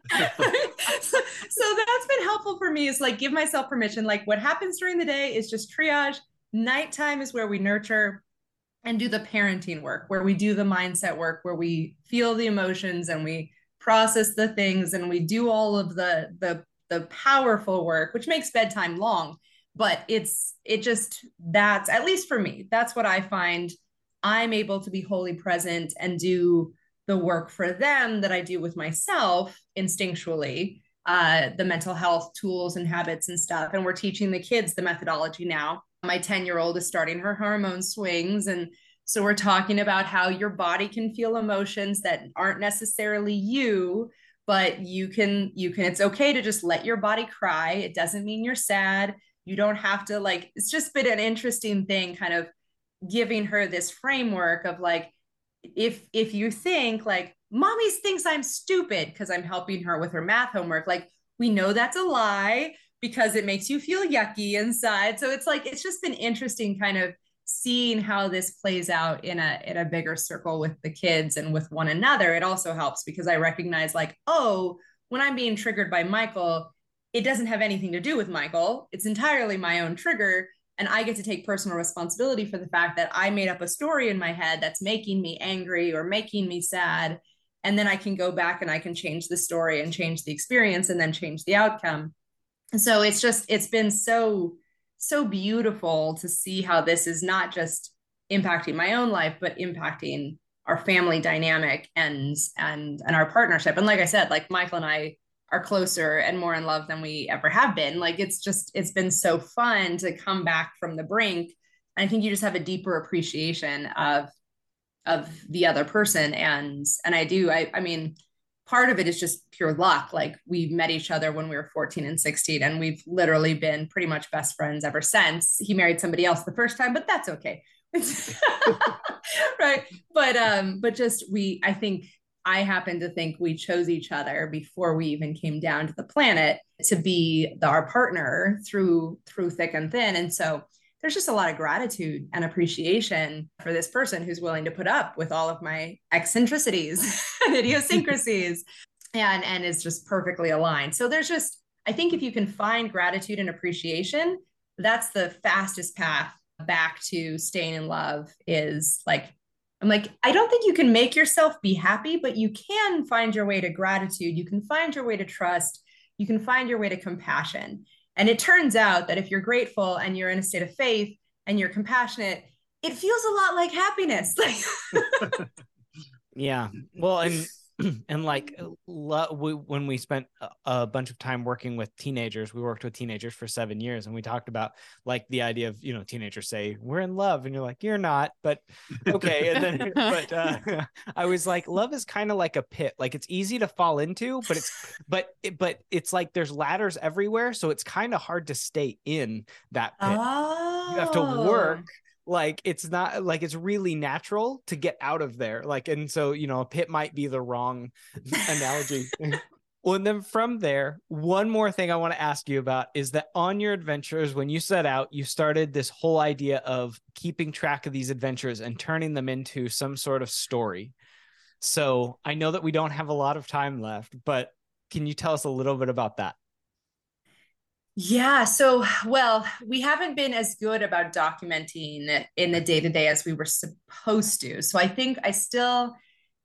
S3: so, so that's been helpful for me is like give myself permission. Like what happens during the day is just triage. Nighttime is where we nurture and do the parenting work, where we do the mindset work, where we feel the emotions and we process the things and we do all of the the the powerful work, which makes bedtime long but it's it just that's at least for me that's what i find i'm able to be wholly present and do the work for them that I do with myself instinctually, uh, the mental health tools and habits and stuff. And we're teaching the kids the methodology now. My 10 year old is starting her hormone swings. And so we're talking about how your body can feel emotions that aren't necessarily you, but you can, you can, it's okay to just let your body cry. It doesn't mean you're sad. You don't have to like, it's just been an interesting thing kind of giving her this framework of like, if if you think like mommy thinks i'm stupid because i'm helping her with her math homework like we know that's a lie because it makes you feel yucky inside. So it's like it's just been interesting kind of seeing how this plays out in a in a bigger circle with the kids and with one another. It also helps because i recognize like oh when i'm being triggered by michael it doesn't have anything to do with michael it's entirely my own trigger and I get to take personal responsibility for the fact that I made up a story in my head that's making me angry or making me sad. And then I can go back and I can change the story and change the experience and then change the outcome. And so it's just, it's been so, so beautiful to see how this is not just impacting my own life, but impacting our family dynamic and and and our partnership. And like I said, like Michael and I are closer and more in love than we ever have been. Like it's just it's been so fun to come back from the brink. And I think you just have a deeper appreciation of of the other person and and I do I I mean part of it is just pure luck. Like we met each other when we were 14 and 16 and we've literally been pretty much best friends ever since. He married somebody else the first time, but that's okay. *laughs* *laughs* right. But um but just we I think I happen to think we chose each other before we even came down to the planet to be the, our partner through through thick and thin. And so there's just a lot of gratitude and appreciation for this person who's willing to put up with all of my eccentricities *laughs* and idiosyncrasies and and is just perfectly aligned. So there's just I think if you can find gratitude and appreciation, that's the fastest path back to staying in love is like I'm like, I don't think you can make yourself be happy, but you can find your way to gratitude. You can find your way to trust. You can find your way to compassion. And it turns out that if you're grateful and you're in a state of faith and you're compassionate, it feels a lot like happiness. *laughs* *laughs*
S1: yeah. Well, and *clears throat* and like lo- we, when we spent a, a, bunch of time working with teenagers we worked with teenagers for seven years and we talked about like the idea of you know teenagers say we're in love and you're like you're not but *laughs* okay and then but uh, *laughs* i was like love is kind of like a pit like it's easy to fall into but it's but it, but it's like there's ladders everywhere so it's kind of hard to stay in that pit oh. you have to work oh like it's not like it's really natural to get out of there like and so you know a pit might be the wrong analogy. *laughs* Well and then from there one more thing i want to ask you about is that on your adventures when you set out you started this whole idea of keeping track of these adventures and turning them into some sort of story. So i know that we don't have a lot of time left but can you tell us a little bit about that
S3: yeah. So, well, we haven't been as good about documenting in the day to day as we were supposed to. So, I think I still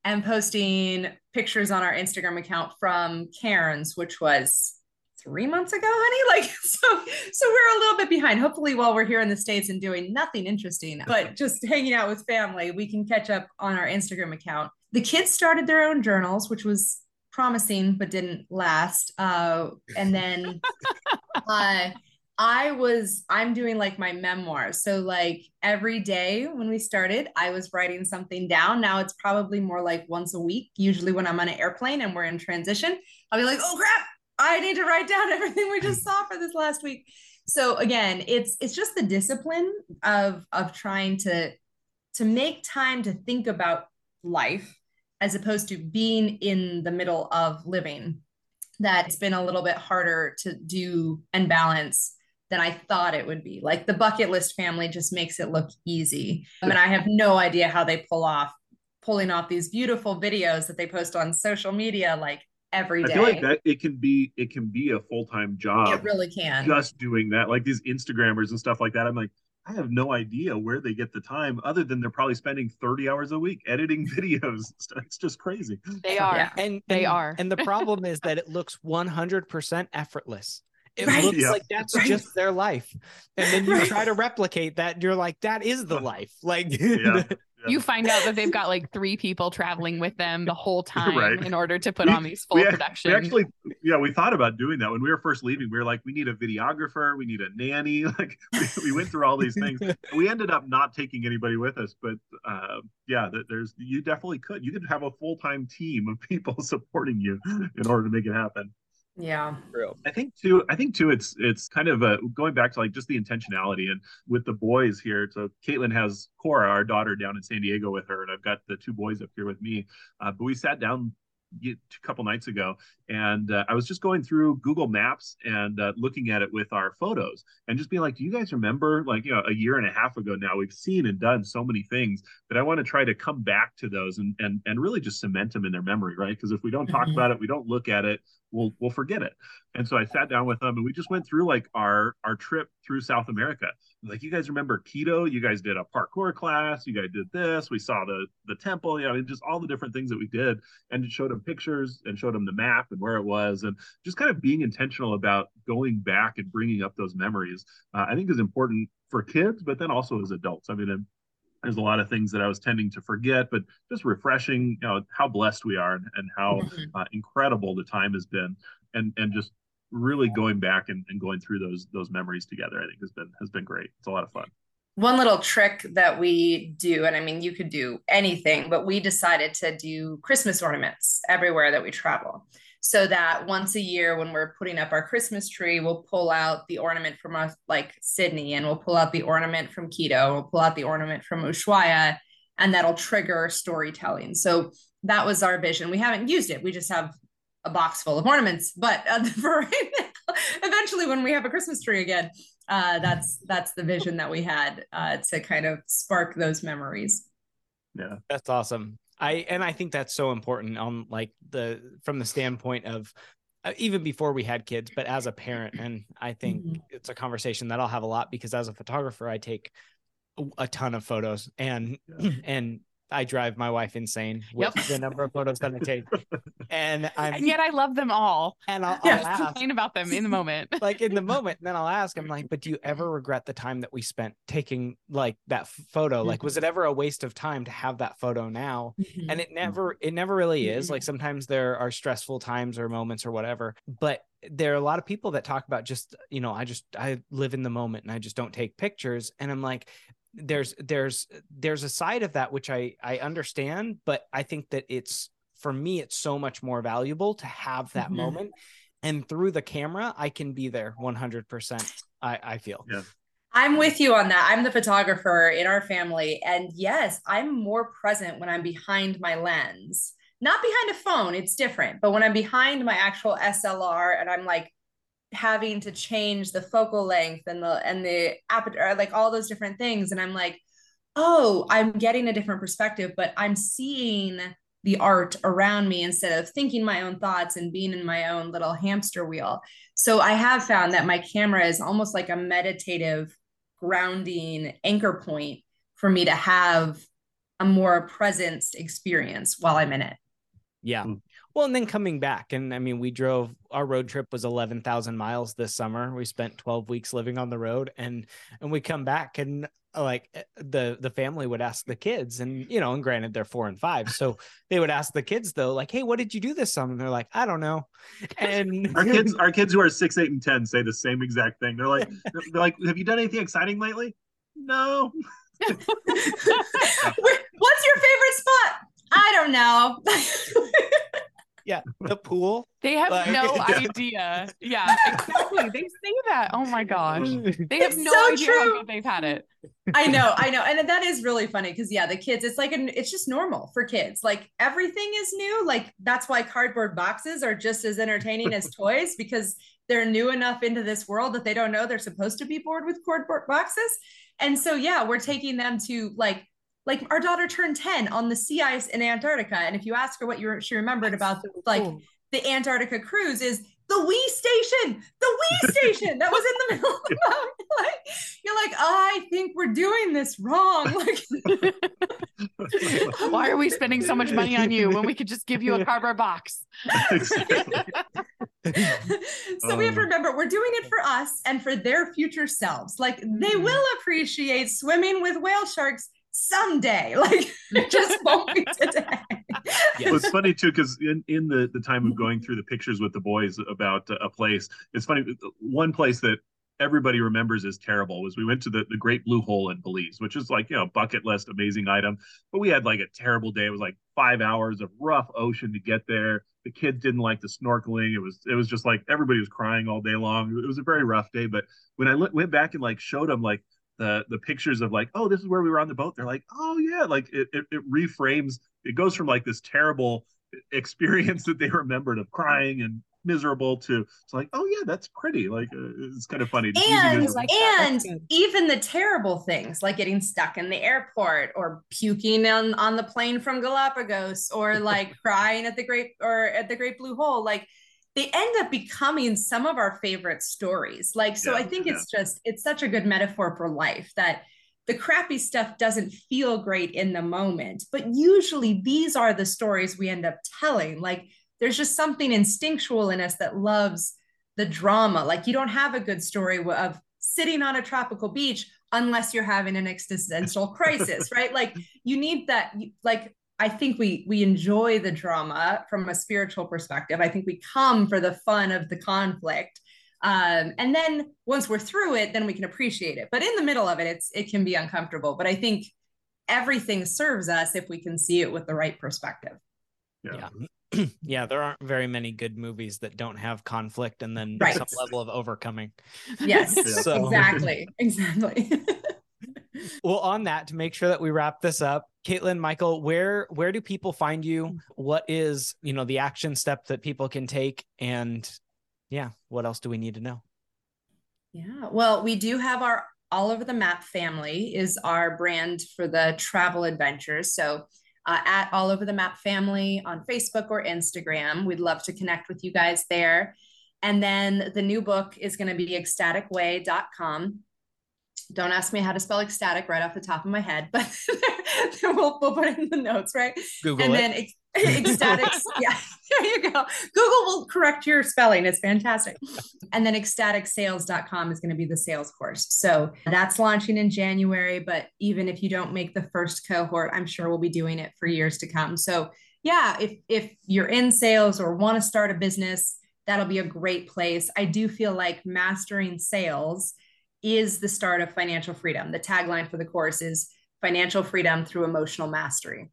S3: am posting pictures on our Instagram account from Cairns, which was three months ago, honey. *laughs* Like, so, so we're a little bit behind. Hopefully, while we're here in the States and doing nothing interesting, but just hanging out with family, we can catch up on our Instagram account. The kids started their own journals, which was promising but didn't last. Uh, and then *laughs* uh, I was I'm doing like my memoirs. So like every day when we started, I was writing something down. Now it's probably more like once a week. Usually when I'm on an airplane and we're in transition, I'll be like, "Oh crap, I need to write down *laughs* everything we just saw for this last week." So again, it's it's just the discipline of of trying to to make time to think about life as opposed to being in the middle of living that it's been a little bit harder to do and balance than I thought it would be. Like the bucket list family just makes it look easy. I mean, I have no idea how they pull off pulling off these beautiful videos that they post on social media like every day. I
S4: feel like that it can be it can be a full-time job.
S3: It really can.
S4: Just doing that. Like these Instagrammers and stuff like that. I'm like, I have no idea where they get the time other than they're probably spending 30 hours a week editing *laughs* videos. It's just crazy.
S5: They are.
S1: Yeah.
S5: And they
S1: and,
S5: are.
S1: And the *laughs* problem is that it looks 100% effortless. It right. looks like that's right. just their life. And then you right. try to replicate that and you're like that is the life. Like
S4: yeah. *laughs*
S5: You find out that they've got like three people traveling with them the whole *laughs* time right. in order to put we, on these full
S4: we,
S5: production.
S4: We actually, yeah, we thought about doing that when we were first leaving. We were like, we need a videographer, we need a nanny. *laughs* Like we, we went through all these things. *laughs* we ended up not taking anybody with us, but uh, yeah, there's you definitely could. You could have a full time team of people supporting you in order to make it happen.
S3: Yeah.
S4: I think too, I think too, it's it's kind of uh, going back to like just the intentionality and with the boys here. So Caitlin has Cora, our daughter, down in San Diego with her, and I've got the two boys up here with me. Uh, but we sat down a couple nights ago and uh, i was just going through google maps and uh, looking at it with our photos and just being like do you guys remember like you know a year and a half ago now we've seen and done so many things that i want to try to come back to those and and, and really just cement them in their memory right because if we don't talk mm-hmm. about it we don't look at it we'll we'll forget it. And so I sat down with them and we just went through like our our trip through South America. Like you guys remember Quito? You guys did a parkour class. You guys did this. We saw the the temple. You know, just all the different things that we did, and showed them pictures and showed them the map and where it was, and just kind of being intentional about going back and bringing up those memories. Uh, I think is important for kids, but then also as adults. I mean, there's a lot of things that I was tending to forget, but just refreshing, you know, how blessed we are and, and how mm-hmm. uh, incredible the time has been, and and just really going back and, and going through those those memories together, I think has been has been great. It's a lot of fun.
S3: One little trick that we do, and I mean, you could do anything, but we decided to do Christmas ornaments everywhere that we travel so that once a year when we're putting up our christmas tree we'll pull out the ornament from us like sydney and we'll pull out the ornament from quito we'll pull out the ornament from ushuaia and that'll trigger storytelling. So that was our vision. We haven't used it. We just have a box full of ornaments but uh, *laughs* for right now, eventually when we have a christmas tree again uh, that's that's the vision that we had uh, to kind of spark those memories.
S4: Yeah.
S1: That's awesome I and I think that's so important on like the from the standpoint of uh, even before we had kids, but as a parent, and I think mm-hmm. it's a conversation that I'll have a lot because as a photographer, I take a ton of photos and yeah. *clears throat* and I drive my wife insane with yep. the number of photos that I take. *laughs* And I'm
S5: and yet I love them all.
S1: And I'll, yeah. I'll
S5: complain about them in the moment. *laughs*
S1: like in the *laughs* moment. And then I'll ask, I'm like, but do you ever regret the time that we spent taking like that photo? Like, was it mm-hmm. ever a waste of time to have that photo now? Mm-hmm. And it mm-hmm. never, it never really is. Mm-hmm. Like sometimes there are stressful times or moments or whatever. But there are a lot of people that talk about just you know i just i live in the moment and i just don't take pictures and i'm like there's there's there's a side of that which I I understand, but I think that it's for me it's so much more valuable to have that mm-hmm. moment, and through the camera I can be there 100. percent I I feel.
S4: Yeah.
S3: I'm with you on that. I'm the photographer in our family, and yes, I'm more present when I'm behind my lens. Not behind a phone, it's different. But when I'm behind my actual SLR and I'm like having to change the focal length and the and the aperture like all those different things. And i'm like oh i'm getting a different perspective but i'm seeing the art around me instead of thinking my own thoughts and being in my own little hamster wheel. So i have found that my camera is almost like a meditative grounding anchor point for me to have a more present experience while i'm in it.
S1: Yeah. Hmm. Well, and then coming back, and I mean, we drove. Our road trip was eleven thousand miles this summer. We spent twelve weeks living on the road, and and we come back, and like eh, the the family would ask the kids, and you know, and granted they're four and five, so *laughs* they would ask the kids though, like, "Hey, what did you do this summer?" And they're like, "I don't know." And *laughs*
S4: our *laughs* kids, our kids who are six, eight, and ten say the same exact thing. They're like, they're like, "Have you done anything exciting lately?" No.
S3: What's your favorite spot? I don't know
S1: yeah, the pool.
S5: They have like, no *laughs* idea. Yeah, exactly. They say that. Oh my gosh. They have it's no so idea true. how good they've had it.
S3: I know, I know. And that is really funny because yeah, the kids, it's like an it's just normal for kids. Like everything is new. Like that's why cardboard boxes are just as entertaining as *laughs* toys because they're new enough into this world that they don't know they're supposed to be bored with cardboard boxes. And so yeah, we're taking them to like like our daughter turned 10 on the sea ice in Antarctica. And if you ask her what you she remembered That's about so like cool. the Antarctica cruise is the Wii station, the Wii *laughs* station that was in the middle of the mountain. *laughs* Like, you're like, I think we're doing this wrong. *laughs* Like,
S5: why are we spending so much money on you when we could just give you a cardboard box? so
S3: we have to um. remember we're doing it for us and for their future selves. Like they mm-hmm. will appreciate swimming with whale sharks someday. *laughs* Like just *laughs* won't be today.
S4: Yes. Well, it's funny too because in, in the the time of mm-hmm. going through the pictures with the boys about a place, it's funny. One place that everybody remembers is terrible was we went to the, the Great Blue Hole in Belize, which is like, you know, bucket list amazing item. But we had like a terrible day. It was like five hours of rough ocean to get there. The kids didn't like the snorkeling. It was it was just like everybody was crying all day long. It was a very rough day. But when I went back and like showed them like the the pictures of like, oh, this is where we were on the boat, they're like, oh yeah, like it, it, it reframes. It goes from like this terrible experience that they remembered of crying and miserable to it's like oh yeah that's pretty. Like uh, it's kind of funny
S3: and like and even the terrible things like getting stuck in the airport or puking on on the plane from galapagos or like crying at the great or at the great blue hole like they end up becoming some of our favorite stories like so yeah, i think yeah. it's just it's such a good metaphor for life that the crappy stuff doesn't feel great in the moment but usually these are the stories we end up telling like there's just something instinctual in us that loves the drama. Like you don't have a good story of sitting on a tropical beach unless you're having an existential crisis, right? Like you need that like I think we we enjoy the drama from a spiritual perspective. I think we come for the fun of the conflict. Um, and then once we're through it, then we can appreciate it. But in the middle of it, it's it can be uncomfortable. But I think everything serves us if we can see it with the right perspective.
S1: Yeah. yeah, *clears throat* there aren't very many good movies that don't have conflict and then right. some level of overcoming.
S3: Yes, *laughs* so. exactly, exactly. *laughs*
S1: well, on that, to make sure that we wrap this up, Caitlin, Michael, where where do people find you? What is you know the action step that people can take, and yeah, what else do we need to know?
S3: Yeah, well, we do have our all over the map family is our brand for the travel adventures. So uh, at All Over the Map Family on Facebook or Instagram. We'd love to connect with you guys there. And then the new book is going to be ecstaticway.com. Don't ask me how to spell ecstatic right off the top of my head, *laughs* but we'll, we'll put it in the notes, right?
S1: Google
S3: and
S1: it.
S3: then ecstatics *laughs* yeah there you go. Google will correct your spelling it's fantastic. And then ecstaticsales.com is going to be the sales course. So that's launching in january but even if you don't make the first cohort i'm sure we'll be doing it for years to come. So yeah if if you're in sales or want to start a business that'll be a great place. I do feel like mastering sales is the start of financial freedom. The tagline for the course is financial freedom through emotional mastery.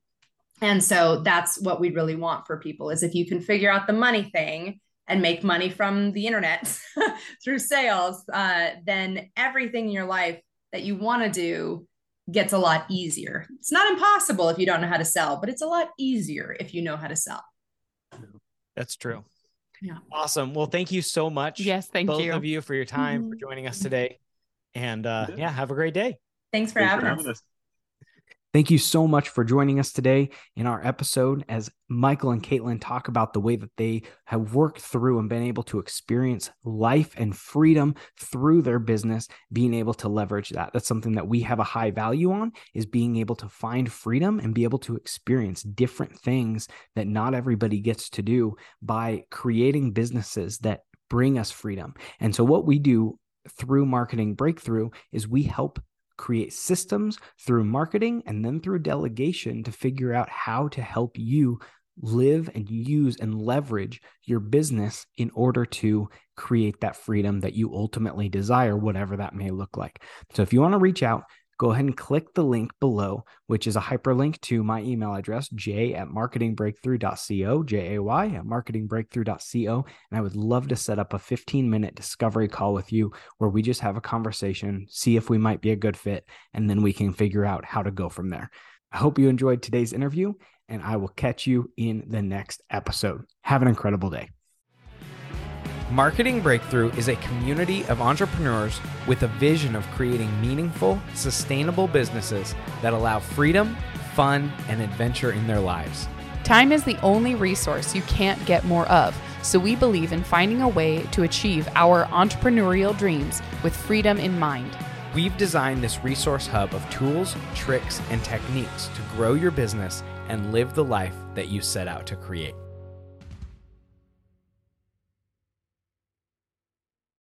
S3: And so that's what we really want for people is if you can figure out the money thing and make money from the internet *laughs* through sales uh, then everything in your life that you want to do gets a lot easier. It's not impossible if you don't know how to sell but it's a lot easier if you know how to sell.
S1: That's true.
S3: Yeah.
S1: Awesome. Well thank you so much
S5: yes thank you
S1: both
S5: you.
S1: of you for your time mm-hmm. for joining us today and uh, yeah have a great day
S3: thanks for, thanks having, for having us. us.
S1: Thank you so much for joining us today in our episode as Michael and Caitlin talk about the way that they have worked through and been able to experience life and freedom through their business, being able to leverage that. That's something that we have a high value on is being able to find freedom and be able to experience different things that not everybody gets to do by creating businesses that bring us freedom. And so what we do through marketing breakthrough is we help create systems through marketing and then through delegation to figure out how to help you live and use and leverage your business in order to create that freedom that you ultimately desire, whatever that may look like. So, if you want to reach out, go ahead and click the link below, which is a hyperlink to my email address, j at marketingbreakthrough.co, J A Y at marketingbreakthrough.co. And I would love to set up a 15 minute discovery call with you where we just have a conversation, see if we might be a good fit, and then we can figure out how to go from there. I hope you enjoyed today's interview, and I will catch you in the next episode. Have an incredible day. Marketing Breakthrough is a community of entrepreneurs with a vision of creating meaningful, sustainable businesses that allow freedom, fun, and adventure in their lives.
S2: Time is the only resource you can't get more of, so we believe in finding a way to achieve our entrepreneurial dreams with freedom in mind.
S1: We've designed this resource hub of tools, tricks, and techniques to grow your business and live the life that you set out to create.